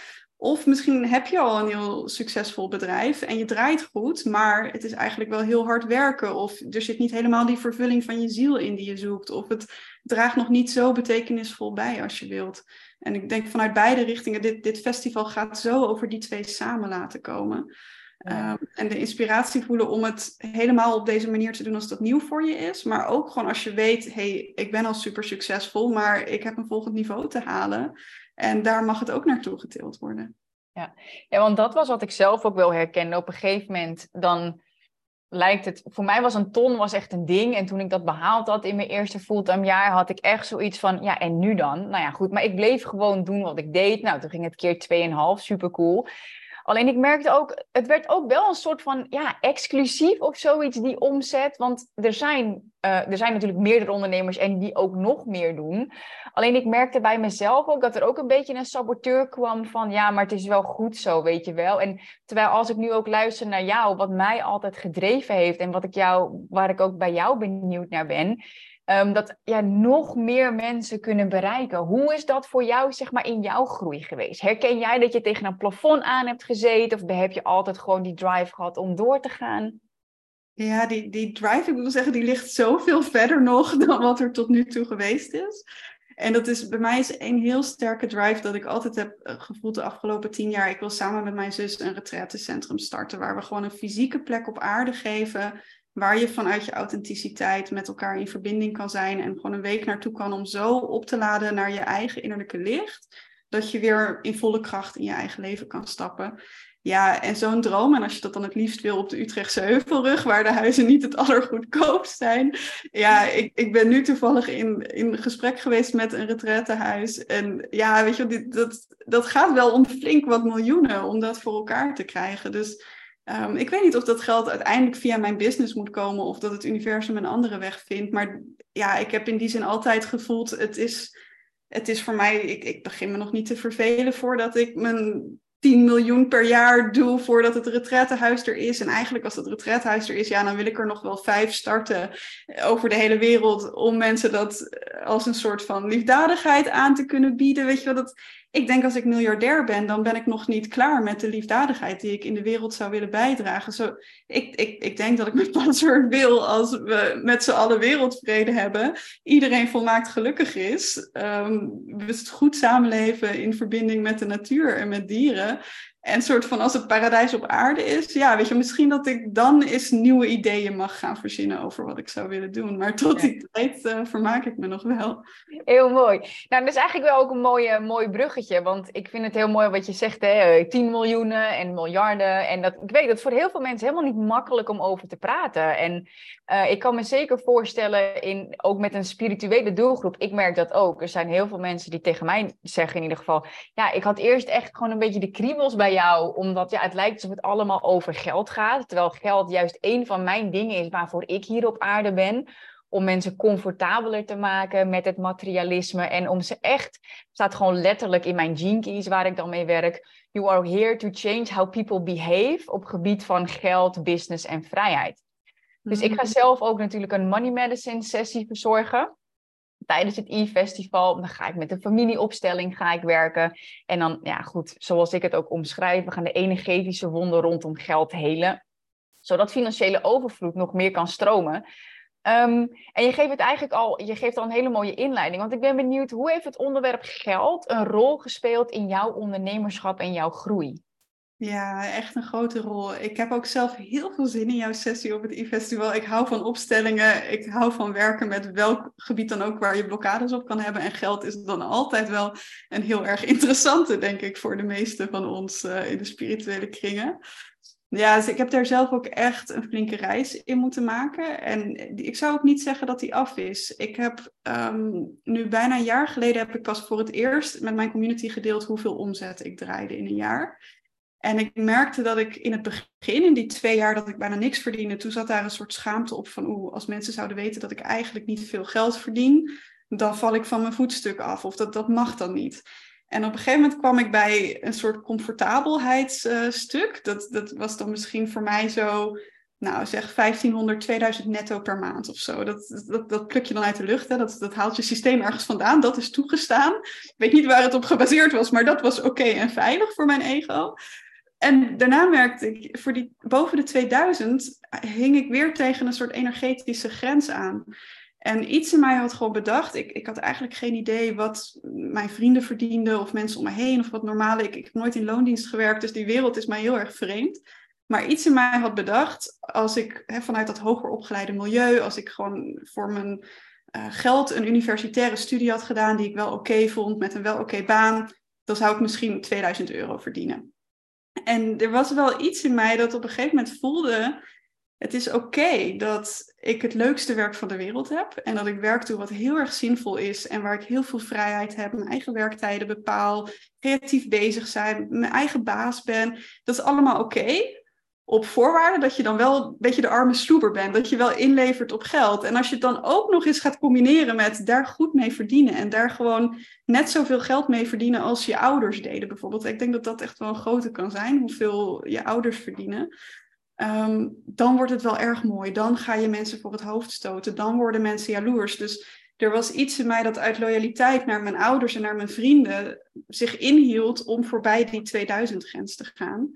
Of misschien heb je al een heel succesvol bedrijf en je draait goed, maar het is eigenlijk wel heel hard werken. Of er zit niet helemaal die vervulling van je ziel in die je zoekt. Of het draagt nog niet zo betekenisvol bij als je wilt. En ik denk vanuit beide richtingen, dit, dit festival gaat zo over die twee samen laten komen. Ehm, en de inspiratie voelen om het helemaal op deze manier te doen als dat nieuw voor je is. Maar ook gewoon als je weet, hey, ik ben al super succesvol, maar ik heb een volgend niveau te halen. En daar mag het ook naartoe getild worden. Ja. ja, want dat was wat ik zelf ook wel herkende. Op een gegeven moment dan lijkt het... Voor mij was een ton was echt een ding. En toen ik dat behaald had in mijn eerste fulltime jaar... had ik echt zoiets van, ja, en nu dan? Nou ja, goed. Maar ik bleef gewoon doen wat ik deed. Nou, toen ging het keer 2,5, super cool. Alleen ik merkte ook, het werd ook wel een soort van ja, exclusief of zoiets, die omzet. Want er zijn, uh, er zijn natuurlijk meerdere ondernemers en die ook nog meer doen. Alleen ik merkte bij mezelf ook dat er ook een beetje een saboteur kwam van ja, maar het is wel goed zo, weet je wel. En terwijl als ik nu ook luister naar jou, wat mij altijd gedreven heeft en wat ik jou, waar ik ook bij jou benieuwd naar ben, Um, dat ja, nog meer mensen kunnen bereiken. Hoe is dat voor jou, zeg maar, in jouw groei geweest? Herken jij dat je tegen een plafond aan hebt gezeten? Of heb je altijd gewoon die drive gehad om door te gaan? Ja, die, die drive, ik wil zeggen, die ligt zoveel verder nog dan wat er tot nu toe geweest is. En dat is bij mij is een heel sterke drive dat ik altijd heb eh, gevoeld de afgelopen tien jaar. Ik wil samen met mijn zus een retraitecentrum starten, waar we gewoon een fysieke plek op aarde geven waar je vanuit je authenticiteit met elkaar in verbinding kan zijn en gewoon een week naartoe kan om zo op te laden naar je eigen innerlijke licht, dat je weer in volle kracht in je eigen leven kan stappen. Ja, en zo'n droom, en als je dat dan het liefst wil op de Utrechtse Heuvelrug, waar de huizen niet het allergoedkoopst zijn. Ja, ik, ik ben nu toevallig in, in gesprek geweest met een retraitehuis. En ja, weet je, dit, dat, dat gaat wel om flink wat miljoenen om dat voor elkaar te krijgen. Dus Ehm, ik weet niet of dat geld uiteindelijk via mijn business moet komen of dat het universum een andere weg vindt. Maar ja, ik heb in die zin altijd gevoeld, het is, het is voor mij, ik, ik begin me nog niet te vervelen voordat ik mijn 10 miljoen per jaar doe voordat het retrettenhuis er is. En eigenlijk als het retrettenhuis er is, ja, dan wil ik er nog wel vijf starten over de hele wereld om mensen dat als een soort van liefdadigheid aan te kunnen bieden. Weet je wel, dat, ik denk als ik miljardair ben, dan ben ik nog niet klaar met de liefdadigheid die ik in de wereld zou willen bijdragen. Zo, ik, ik, ik denk dat ik mijn password wil als we met z'n allen wereldvrede hebben. Iedereen volmaakt gelukkig is. Um, we goed samenleven in verbinding met de natuur en met dieren. En soort van als het paradijs op aarde is, ja, weet je, misschien dat ik dan eens nieuwe ideeën mag gaan verzinnen over wat ik zou willen doen. Maar tot die tijd uh, vermaak ik me nog wel. Heel mooi. Nou, dat is eigenlijk wel ook een mooie, mooi bruggetje. Want ik vind het heel mooi wat je zegt, hè, 10 eh, miljoenen en miljarden. En dat, ik weet dat voor heel veel mensen helemaal niet makkelijk om over te praten. En uh, ik kan me zeker voorstellen, in, ook met een spirituele doelgroep, ik merk dat ook. Er zijn heel veel mensen die tegen mij zeggen in ieder geval, ja, ik had eerst echt gewoon een beetje de kriebels bij jou, omdat ja, het lijkt alsof het allemaal over geld gaat. Terwijl geld juist een van mijn dingen is waarvoor ik hier op aarde ben. Om mensen comfortabeler te maken met het materialisme. En om ze echt, staat gewoon letterlijk in mijn keys waar ik dan mee werk. You are here to change how people behave op gebied van geld, business en vrijheid. Dus ik ga mhm. zelf ook natuurlijk een money medicine sessie verzorgen tijdens het e-festival. Dan ga ik met een familieopstelling ga ik werken. En dan, ja goed, zoals ik het ook omschrijf, we gaan de energetische wonden rondom geld helen. Zodat financiële overvloed nog meer kan stromen. Ehm, en je geeft het eigenlijk al, je geeft al een hele mooie inleiding. Want ik ben benieuwd, hoe heeft het onderwerp geld een rol gespeeld in jouw ondernemerschap en jouw groei? Ja, echt een grote rol. Ik heb ook zelf heel veel zin in jouw sessie op het e-festival. Ik hou van opstellingen. Ik hou van werken met welk gebied dan ook waar je blokkades op kan hebben. En geld is dan altijd wel een heel erg interessante, denk ik, voor de meeste van ons uh, in de spirituele kringen. Ja, dus ik heb daar zelf ook echt een flinke reis in moeten maken. En ik zou ook niet zeggen dat die af is. Ik heb um, nu bijna een jaar geleden heb ik pas voor het eerst met mijn community gedeeld hoeveel omzet ik draaide in een jaar. En ik merkte dat ik in het begin, in die twee jaar dat ik bijna niks verdiende, toen zat daar een soort schaamte op van, oeh, als mensen zouden weten dat ik eigenlijk niet veel geld verdien, dan val ik van mijn voetstuk af of dat, dat mag dan niet. En op een gegeven moment kwam ik bij een soort comfortabelheidsstuk. dat, dat was dan misschien voor mij zo, nou zeg 1500, 2000 netto per maand of zo. Dat, dat, dat pluk je dan uit de lucht. Hè? Dat, dat haalt je systeem ergens vandaan. Dat is toegestaan. Ik weet niet waar het op gebaseerd was, maar dat was oké en veilig voor mijn ego. En daarna merkte ik, voor die, boven de 2000 hing ik weer tegen een soort energetische grens aan. En iets in mij had gewoon bedacht, ik, ik had eigenlijk geen idee wat mijn vrienden verdienden of mensen om me heen of wat normale. Ik, ik heb nooit in loondienst gewerkt, dus die wereld is mij heel erg vreemd. Maar iets in mij had bedacht, als ik vanuit dat hoger opgeleide milieu, als ik gewoon voor mijn uh, geld een universitaire studie had gedaan die ik wel oké vond, met een wel oké baan, dan zou ik misschien 2000 euro verdienen. En er was wel iets in mij dat op een gegeven moment voelde, het is oké dat ik het leukste werk van de wereld heb en dat ik werk doe wat heel erg zinvol is en waar ik heel veel vrijheid heb, mijn eigen werktijden bepaal, creatief bezig zijn, mijn eigen baas ben. Dat is allemaal oké op voorwaarde dat je dan wel een beetje de arme sloeber bent. Dat je wel inlevert op geld. En als je het dan ook nog eens gaat combineren met daar goed mee verdienen. En daar gewoon net zoveel geld mee verdienen als je ouders deden bijvoorbeeld. Ik denk dat dat echt wel een grote kan zijn, hoeveel je ouders verdienen. Ehm, dan wordt het wel erg mooi. Dan ga je mensen voor het hoofd stoten. Dan worden mensen jaloers. Dus er was iets in mij dat uit loyaliteit naar mijn ouders en naar mijn vrienden zich inhield om voorbij die 2000 grens te gaan.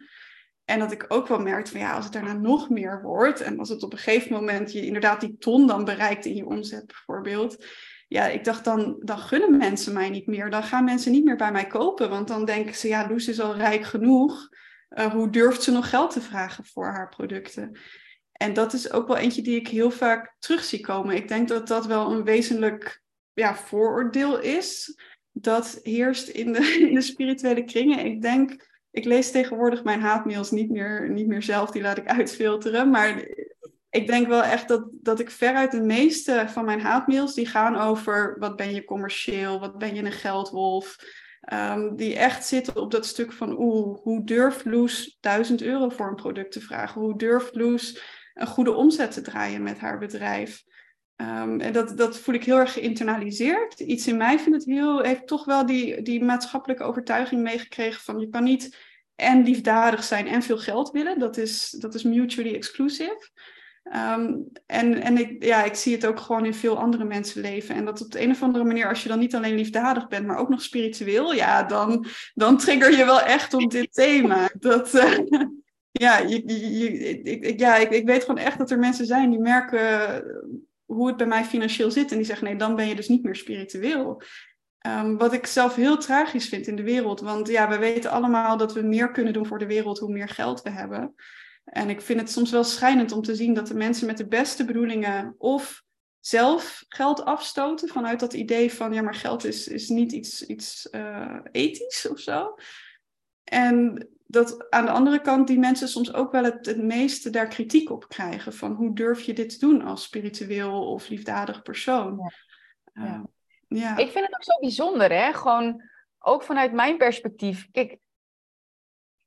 En dat ik ook wel merkte van ja, als het daarna nog meer wordt en als het op een gegeven moment je inderdaad die ton dan bereikt in je omzet bijvoorbeeld. Ja, ik dacht dan, dan gunnen mensen mij niet meer. Dan gaan mensen niet meer bij mij kopen. Want dan denken ze, ja, Loes is al rijk genoeg. Uh, hoe durft ze nog geld te vragen voor haar producten? En dat is ook wel eentje die ik heel vaak terug zie komen. Ik denk dat dat wel een wezenlijk ja, vooroordeel is. Dat heerst in de, in de spirituele kringen. Ik denk ik lees tegenwoordig mijn haatmails niet meer, niet meer zelf, die laat ik uitfilteren. Maar ik denk wel echt dat, dat ik veruit de meeste van mijn haatmails, die gaan over wat ben je commercieel, wat ben je een geldwolf. Um, die echt zitten op dat stuk van oeh, hoe durft Loes 1000 euro voor een product te vragen? Hoe durft Loes een goede omzet te draaien met haar bedrijf? Um, en dat, dat voel ik heel erg geïnternaliseerd. Iets in mij vindt het heel, heeft toch wel die, die maatschappelijke overtuiging meegekregen van je kan niet en liefdadig zijn en veel geld willen. Dat is, dat is mutually exclusive. Um, en en ik, ja, ik zie het ook gewoon in veel andere mensen leven. En dat op de een of andere manier, als je dan niet alleen liefdadig bent, maar ook nog spiritueel, ja, dan, dan trigger je wel echt op dit thema. Dat, uh, ja, je, je, ik, ja ik, ik weet gewoon echt dat er mensen zijn die merken hoe het bij mij financieel zit. En die zeggen, nee, dan ben je dus niet meer spiritueel. Ehm, wat ik zelf heel tragisch vind in de wereld. Want ja, we weten allemaal dat we meer kunnen doen voor de wereld hoe meer geld we hebben. En ik vind het soms wel schijnend om te zien dat de mensen met de beste bedoelingen of zelf geld afstoten vanuit dat idee van ja, maar geld is, is niet iets, iets uh, ethisch of zo. En dat aan de andere kant die mensen soms ook wel het, het meeste daar kritiek op krijgen. Van hoe durf je dit te doen als spiritueel of liefdadig persoon? Ja. ja. ja. Ik vind het ook zo bijzonder, hè? Gewoon ook vanuit mijn perspectief. Kijk,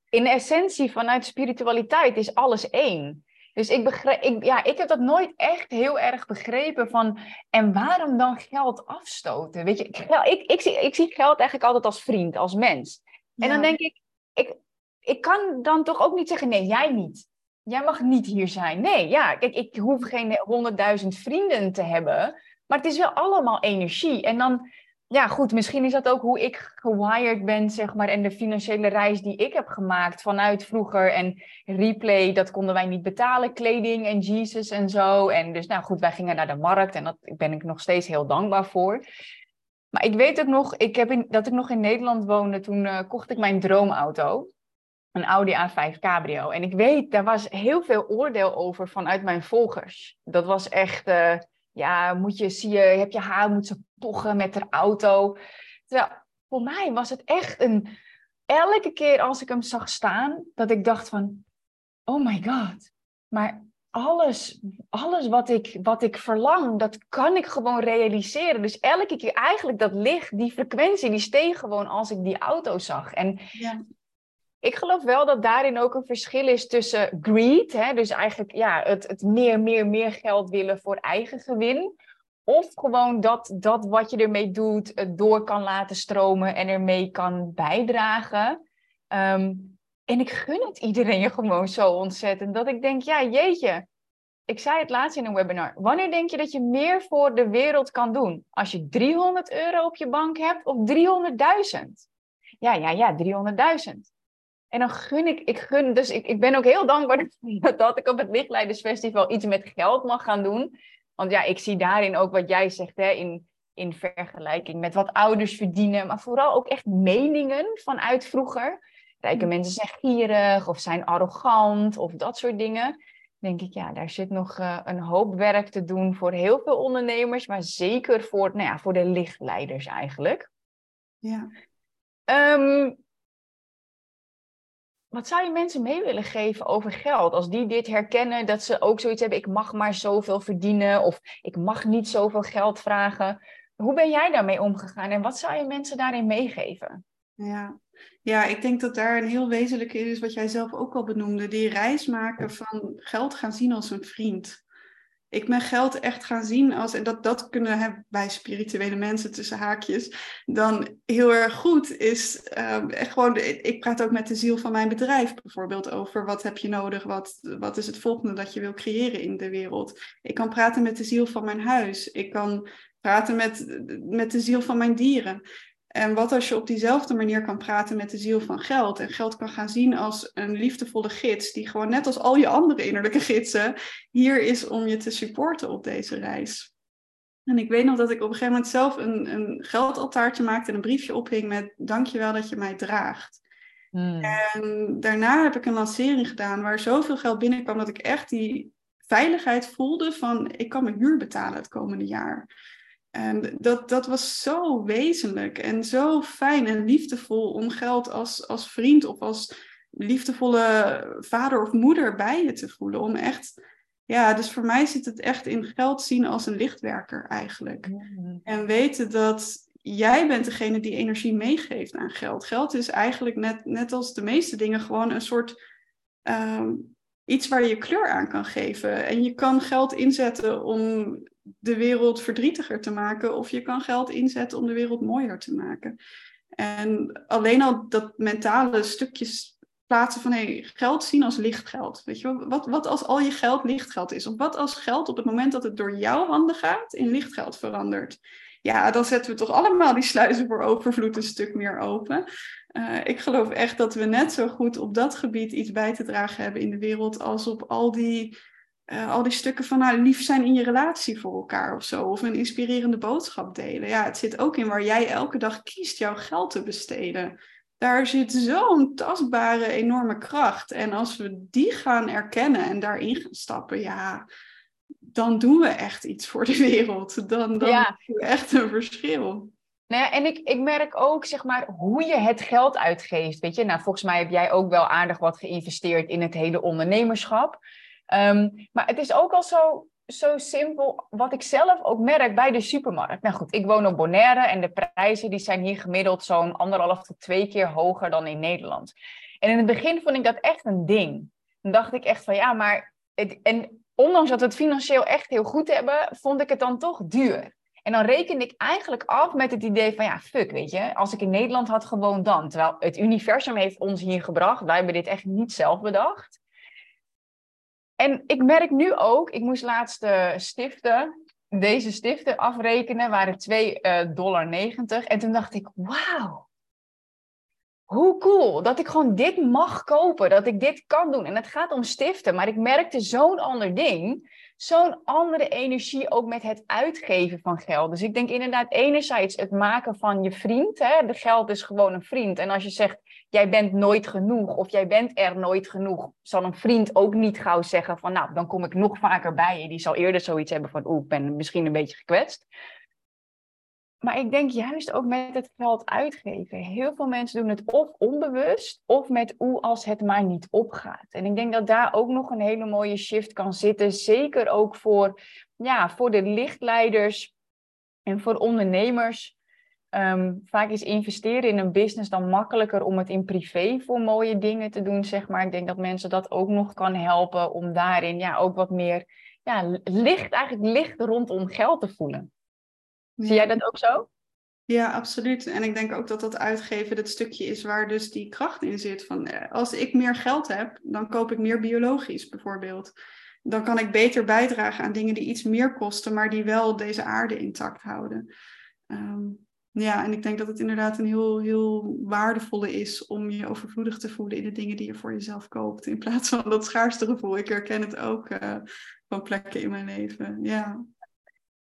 in essentie vanuit spiritualiteit is alles één. Dus ik, ik, ja, ik heb dat nooit echt heel erg begrepen van, en waarom dan geld afstoten? Weet je, ik, ik, zie, ik zie geld eigenlijk altijd als vriend, als mens. En dan denk ik, ik, ik kan dan toch ook niet zeggen, nee, jij niet. Jij mag niet hier zijn. Nee, ja, kijk, ik hoef geen honderdduizend vrienden te hebben, maar het is wel allemaal energie. En dan ja, goed, misschien is dat ook hoe ik gewired ben, zeg maar, en de financiële reis die ik heb gemaakt vanuit vroeger. En replay, dat konden wij niet betalen, kleding en Jesus en zo. En dus, nou goed, wij gingen naar de markt en daar ben ik nog steeds heel dankbaar voor. Maar ik weet ook nog, ik heb in, dat ik nog in Nederland woonde, toen uh, kocht ik mijn droomauto. Een Audi A5 Cabrio. En ik weet, daar was heel veel oordeel over vanuit mijn volgers. Dat was echt... Uh, ja, moet je, zie je, heb je haar, moet ze pochen met haar auto. Terwijl voor mij was het echt een, elke keer als ik hem zag staan, dat ik dacht van, oh my god, maar alles, alles wat, ik, wat ik verlang, dat kan ik gewoon realiseren. Dus elke keer eigenlijk dat licht, die frequentie, die steeg gewoon als ik die auto zag. En ja ik geloof wel dat daarin ook een verschil is tussen greed, hè, dus eigenlijk ja, het, het meer, meer, meer geld willen voor eigen gewin. Of gewoon dat, dat wat je ermee doet, het door kan laten stromen en ermee kan bijdragen. Ehm, en ik gun het iedereen gewoon zo ontzettend. Dat ik denk, ja, jeetje. Ik zei het laatst in een webinar. Wanneer denk je dat je meer voor de wereld kan doen? Als je 300 euro op je bank hebt of 300.000? Ja, ja, ja, 300.000. En dan gun ik, ik gun, dus ik, ik ben ook heel dankbaar dat ik op het Lichtleidersfestival iets met geld mag gaan doen. Want ja, ik zie daarin ook wat jij zegt, hè, in, in vergelijking met wat ouders verdienen, maar vooral ook echt meningen vanuit vroeger. Rijke mm. mensen zijn gierig of zijn arrogant of dat soort dingen. Denk ik, ja, daar zit nog uh, een hoop werk te doen voor heel veel ondernemers, maar zeker voor, nou ja, voor de lichtleiders eigenlijk. Ja. Um, wat zou je mensen mee willen geven over geld? Als die dit herkennen, dat ze ook zoiets hebben: ik mag maar zoveel verdienen of ik mag niet zoveel geld vragen. Hoe ben jij daarmee omgegaan en wat zou je mensen daarin meegeven? Ja. ja, ik denk dat daar een heel wezenlijk is wat jij zelf ook al benoemde: die reis maken van geld gaan zien als een vriend ik ben geld echt gaan zien als, en dat, dat kunnen hebben bij spirituele mensen tussen haakjes, dan heel erg goed is uh, echt gewoon, ik praat ook met de ziel van mijn bedrijf bijvoorbeeld over wat heb je nodig, wat, wat is het volgende dat je wil creëren in de wereld. Ik kan praten met de ziel van mijn huis, ik kan praten met, met de ziel van mijn dieren. En wat als je op diezelfde manier kan praten met de ziel van geld en geld kan gaan zien als een liefdevolle gids die gewoon net als al je andere innerlijke gidsen hier is om je te supporten op deze reis. En ik weet nog dat ik op een gegeven moment zelf een, een geldaltaartje maakte en een briefje ophing met dankjewel dat je mij draagt. Hmm. En daarna heb ik een lancering gedaan waar zoveel geld binnenkwam dat ik echt die veiligheid voelde van ik kan mijn huur betalen het komende jaar. En dat, dat was zo wezenlijk en zo fijn en liefdevol om geld als, als vriend of als liefdevolle vader of moeder bij je te voelen. Om echt, ja, dus voor mij zit het echt in geld zien als een lichtwerker eigenlijk. En weten dat jij bent degene die energie meegeeft aan geld. Geld is eigenlijk net, net als de meeste dingen gewoon een soort ehm, iets waar je kleur aan kan geven. En je kan geld inzetten om de wereld verdrietiger te maken, of je kan geld inzetten om de wereld mooier te maken. En alleen al dat mentale stukjes plaatsen van hey, geld zien als lichtgeld. Weet je, wat, wat als al je geld lichtgeld is? Of wat als geld op het moment dat het door jouw handen gaat in lichtgeld verandert? Ja, dan zetten we toch allemaal die sluizen voor overvloed een stuk meer open. Uh, ik geloof echt dat we net zo goed op dat gebied iets bij te dragen hebben in de wereld als op al die uh, al die stukken van nou, lief zijn in je relatie voor elkaar of zo. Of een inspirerende boodschap delen. Ja, het zit ook in waar jij elke dag kiest jouw geld te besteden. Daar zit zo'n tastbare, enorme kracht. En als we die gaan erkennen en daarin gaan stappen, ja, dan doen we echt iets voor de wereld. Dan, dan ja. doen we echt een verschil. Nou ja, en ik, ik merk ook, zeg maar, hoe je het geld uitgeeft. Weet je, nou, volgens mij heb jij ook wel aardig wat geïnvesteerd in het hele ondernemerschap. Ehm, maar het is ook al zo, zo simpel, wat ik zelf ook merk bij de supermarkt. Nou goed, ik woon op Bonaire en de prijzen die zijn hier gemiddeld zo'n anderhalf tot twee keer hoger dan in Nederland. En in het begin vond ik dat echt een ding. Dan dacht ik echt van ja, maar... En ondanks dat we het financieel echt heel goed hebben, vond ik het dan toch duur. En dan reken ik eigenlijk af met het idee van ja, fuck, weet je, als ik in Nederland had gewoon dan. Terwijl het universum heeft ons hier gebracht. Wij hebben dit echt niet zelf bedacht. En ik merk nu ook, ik moest laatst uh, stiften, deze stiften afrekenen, waren 2,90 uh, dollar. En toen dacht ik, wauw, hoe cool dat ik gewoon dit mag kopen, dat ik dit kan doen. En het gaat om stiften, maar ik merkte zo'n ander ding zo'n andere energie ook met het uitgeven van geld. Dus ik denk inderdaad enerzijds het maken van je vriend. Hè? De geld is gewoon een vriend. En als je zegt, jij bent nooit genoeg of jij bent er nooit genoeg, zal een vriend ook niet gauw zeggen van, nou, dan kom ik nog vaker bij je. Die zal eerder zoiets hebben van, oeh, ik ben misschien een beetje gekwetst. Maar ik denk juist ook met het geld uitgeven. Heel veel mensen doen het of onbewust of met hoe als het maar niet opgaat. En ik denk dat daar ook nog een hele mooie shift kan zitten. Zeker ook voor, ja, voor de lichtleiders en voor ondernemers. Ehm, vaak is investeren in een business dan makkelijker om het in privé voor mooie dingen te doen, zeg maar. Ik denk dat mensen dat ook nog kan helpen om daarin ja, ook wat meer ja, licht, eigenlijk licht rondom geld te voelen. Zie jij dat ook zo? Ja, absoluut. En ik denk ook dat dat uitgeven het stukje is waar dus die kracht in zit. Van, eh, als ik meer geld heb, dan koop ik meer biologisch bijvoorbeeld. Dan kan ik beter bijdragen aan dingen die iets meer kosten, maar die wel deze aarde intact houden. Ehm, ja, en ik denk dat het inderdaad een heel, heel waardevolle is om je overvloedig te voelen in de dingen die je voor jezelf koopt. In plaats van dat schaarste gevoel. Ik herken het ook uh, van plekken in mijn leven. Ja.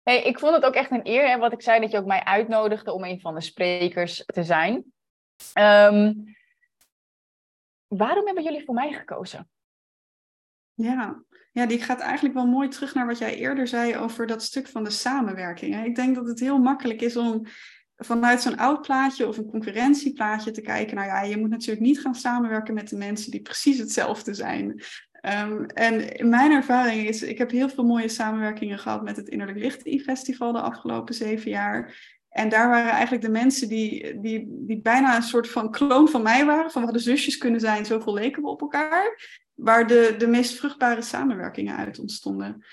Hey, ik vond het ook echt een eer, hè, wat ik zei, dat je ook mij uitnodigde om een van de sprekers te zijn. Ehm, waarom hebben jullie voor mij gekozen? Ja. ja, die gaat eigenlijk wel mooi terug naar wat jij eerder zei over dat stuk van de samenwerking. Ik denk dat het heel makkelijk is om vanuit zo'n oud plaatje of een concurrentieplaatje te kijken. Nou ja, je moet natuurlijk niet gaan samenwerken met de mensen die precies hetzelfde zijn. Um, en mijn ervaring is, ik heb heel veel mooie samenwerkingen gehad met het Innerlijk Licht E-festival de afgelopen zeven jaar. En daar waren eigenlijk de mensen die, die, die bijna een soort van kloon van mij waren. Van we hadden zusjes kunnen zijn, zoveel leken we op elkaar. Waar de, de meest vruchtbare samenwerkingen uit ontstonden.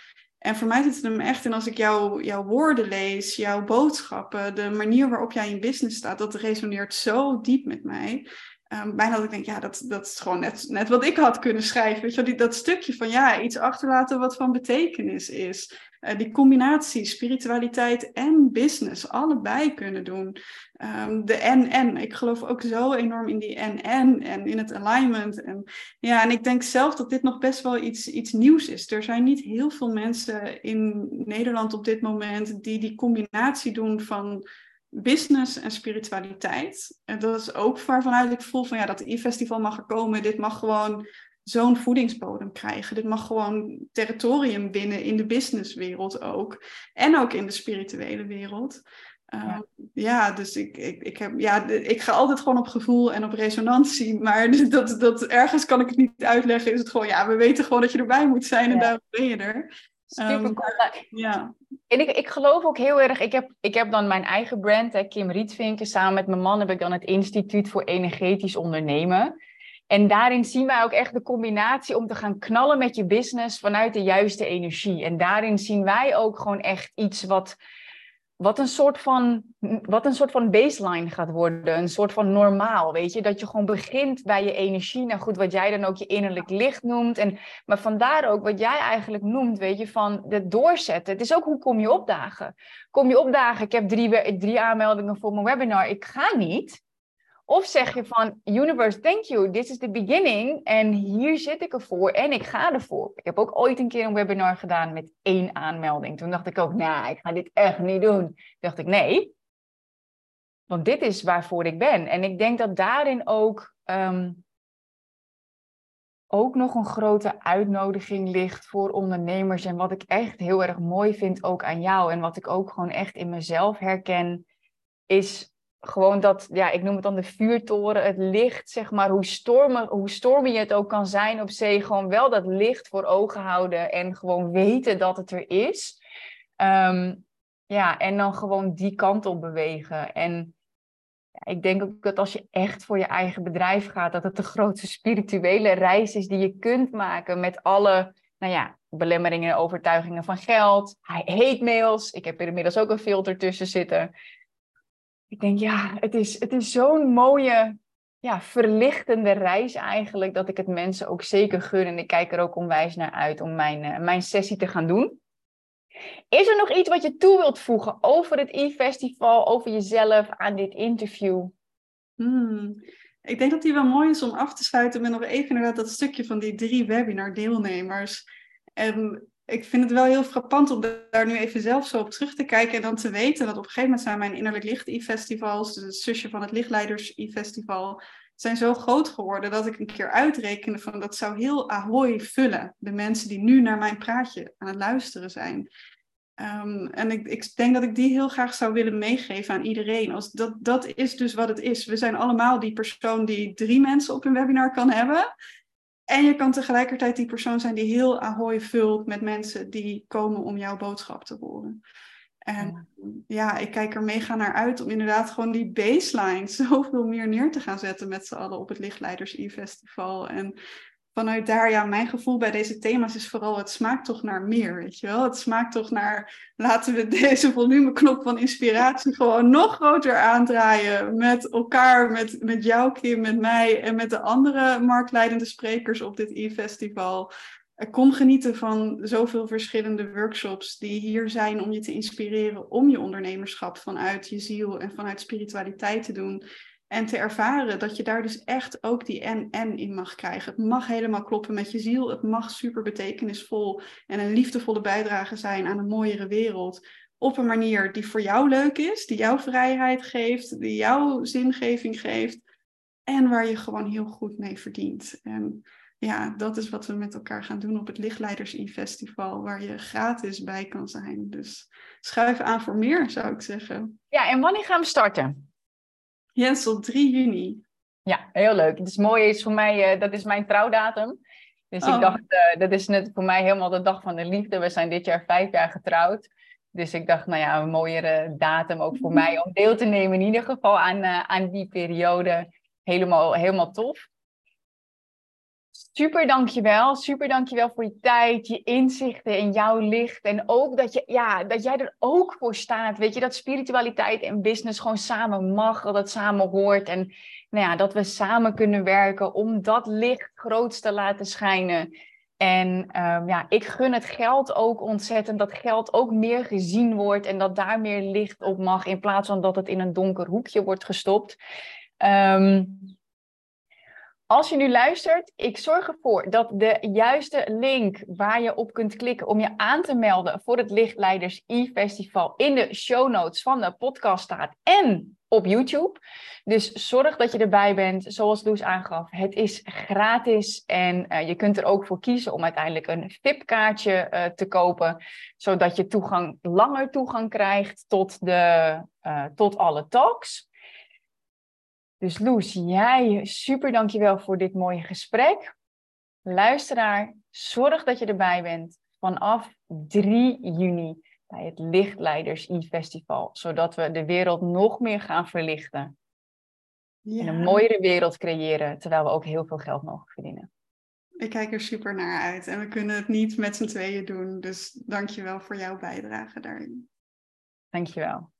En voor mij zit het hem echt in als ik jou, jouw woorden lees, jouw boodschappen, de manier waarop jij in business staat, dat resoneert zo diep met mij. Um, bijna dat ik denk, ja, dat, dat is gewoon net, net wat ik had kunnen schrijven. Weet die, dat stukje van ja, iets achterlaten wat van betekenis is. Uh, die combinatie spiritualiteit en business, allebei kunnen doen. Um, de en-en, ik geloof ook zo enorm in die en-en en in het alignment. En, ja, en ik denk zelf dat dit nog best wel iets, iets nieuws is. Er zijn niet heel veel mensen in Nederland op dit moment die die combinatie doen van business en spiritualiteit. En dat is ook waarvanuit ik voel van ja, dat e-festival mag er komen. Dit mag gewoon zo'n voedingsbodem krijgen. Dit mag gewoon territorium binnen in de businesswereld ook. En ook in de spirituele wereld. Ja. Ehm, ja, dus ik, ik, ik, heb, ja, ik ga altijd gewoon op gevoel en op resonantie. Maar dat, dat, ergens kan ik het niet uitleggen. Is het gewoon, ja, we weten gewoon dat je erbij moet zijn en ja. daarom ben je er. Super ehm, cool. ja. En ik, ik geloof ook heel erg, ik heb, ik heb dan mijn eigen brand, hè, Kim Rietvinken. Samen met mijn man heb ik dan het Instituut voor Energetisch Ondernemen. En daarin zien wij ook echt de combinatie om te gaan knallen met je business vanuit de juiste energie. En daarin zien wij ook gewoon echt iets wat wat een soort van, wat een soort van baseline gaat worden. Een soort van normaal, weet je. Dat je gewoon begint bij je energie. Nou goed, wat jij dan ook je innerlijk licht noemt. En, maar vandaar ook wat jij eigenlijk noemt, weet je, van het doorzetten. Het is ook hoe kom je opdagen. Kom je opdagen, ik heb drie, drie aanmeldingen voor mijn webinar. Ik ga niet Of zeg je van, universe, thank you, this is the beginning en hier zit ik ervoor en ik ga ervoor. Ik heb ook ooit een keer een webinar gedaan met één aanmelding. Toen dacht ik ook, nou, ik ga dit echt niet doen. Dacht ik, nee, want dit is waarvoor ik ben. En ik denk dat daarin ook, ehm, ook nog een grote uitnodiging ligt voor ondernemers. En wat ik echt heel erg mooi vind ook aan jou en wat ik ook gewoon echt in mezelf herken, is gewoon dat, ja, ik noem het dan de vuurtoren, het licht, zeg maar, hoe, stormig, hoe stormig het ook kan zijn op zee, gewoon wel dat licht voor ogen houden en gewoon weten dat het er is. Ehm, ja, en dan gewoon die kant op bewegen. En ja, ik denk ook dat als je echt voor je eigen bedrijf gaat, dat het de grootste spirituele reis is die je kunt maken met alle, nou ja, belemmeringen en overtuigingen van geld. Hij heet mails. Ik heb er inmiddels ook een filter tussen zitten ik denk, ja, het is, het is zo'n mooie, ja, verlichtende reis eigenlijk, dat ik het mensen ook zeker gun. En ik kijk er ook onwijs naar uit om mijn, uh, mijn sessie te gaan doen. Is er nog iets wat je toe wilt voegen over het e-festival, over jezelf aan dit interview? Hmm. Ik denk dat die wel mooi is om af te sluiten met nog even inderdaad dat stukje van die drie webinar deelnemers. En ik vind het wel heel frappant om daar nu even zelf zo op terug te kijken en dan te weten dat op een gegeven moment zijn mijn innerlijk licht e-festivals, dus het zusje van het lichtleiders e-festival, zijn zo groot geworden dat ik een keer uitrekende van dat zou heel Ahoy vullen. De mensen die nu naar mijn praatje aan het luisteren zijn. Ehm, en ik, ik, denk dat ik die heel graag zou willen meegeven aan iedereen. Als dat, dat is dus wat het is. We zijn allemaal die persoon die drie mensen op een webinar kan hebben. En je kan tegelijkertijd die persoon zijn die heel ahoy vult met mensen die komen om jouw boodschap te horen. En ja, ik kijk er mega naar uit om inderdaad gewoon die baseline zoveel meer neer te gaan zetten met z'n allen op het Lichtleiders E-festival. En vanuit daar, ja, mijn gevoel bij deze thema's is vooral, het smaakt toch naar meer, weet je wel? Het smaakt toch naar, laten we deze volumeknop van inspiratie gewoon nog groter aandraaien met elkaar, met, met jou Kim, met mij en met de andere marktleidende sprekers op dit e-festival. Kom genieten van zoveel verschillende workshops die hier zijn om je te inspireren om je ondernemerschap vanuit je ziel en vanuit spiritualiteit te doen. En te ervaren dat je daar dus echt ook die en-en in mag krijgen. Het mag helemaal kloppen met je ziel. Het mag super betekenisvol en een liefdevolle bijdrage zijn aan een mooiere wereld. Op een manier die voor jou leuk is, die jouw vrijheid geeft, die jouw zingeving geeft. En waar je gewoon heel goed mee verdient. En ja, dat is wat we met elkaar gaan doen op het Lichtleiders E-festival, waar je gratis bij kan zijn. Dus schuif aan voor meer, zou ik zeggen. Ja, en wanneer gaan we starten? Jensel, 3 juni. Ja, heel leuk. Het is mooi, is voor mij, uh, dat is mijn trouwdatum. Dus ik oh. dacht, uh, dat is net voor mij helemaal de dag van de liefde. We zijn dit jaar vijf jaar getrouwd. Dus ik dacht, nou ja, een mooiere datum ook voor mij om deel te nemen. In ieder geval aan, uh, aan die periode. Helemaal, helemaal tof. Super dankjewel. Super dankjewel voor je tijd, je inzichten en jouw licht. En ook dat, je, ja, dat jij er ook voor staat. Weet je, dat spiritualiteit en business gewoon samen mag, dat het samen hoort. En nou ja, dat we samen kunnen werken om dat licht groots te laten schijnen. En um, ja, ik gun het geld ook ontzettend. Dat geld ook meer gezien wordt en dat daar meer licht op mag. In plaats van dat het in een donker hoekje wordt gestopt. Um, als je nu luistert, ik zorg ervoor dat de juiste link waar je op kunt klikken om je aan te melden voor het Lichtleiders e-festival in de show notes van de podcast staat en op YouTube. Dus zorg dat je erbij bent, zoals Loes aangaf. Het is gratis en uh, je kunt er ook voor kiezen om uiteindelijk een VIP-kaartje uh, te kopen, zodat je toegang, langer toegang krijgt tot, de, uh, tot alle talks. Dus Loes, jij super dankjewel voor dit mooie gesprek. Luisteraar, zorg dat je erbij bent vanaf 3 juni bij het Lichtleiders e-festival, zodat we de wereld nog meer gaan verlichten. Ja. En een mooiere wereld creëren, terwijl we ook heel veel geld mogen verdienen. Ik kijk er super naar uit en we kunnen het niet met z'n tweeën doen. Dus dankjewel voor jouw bijdrage daarin. Dankjewel.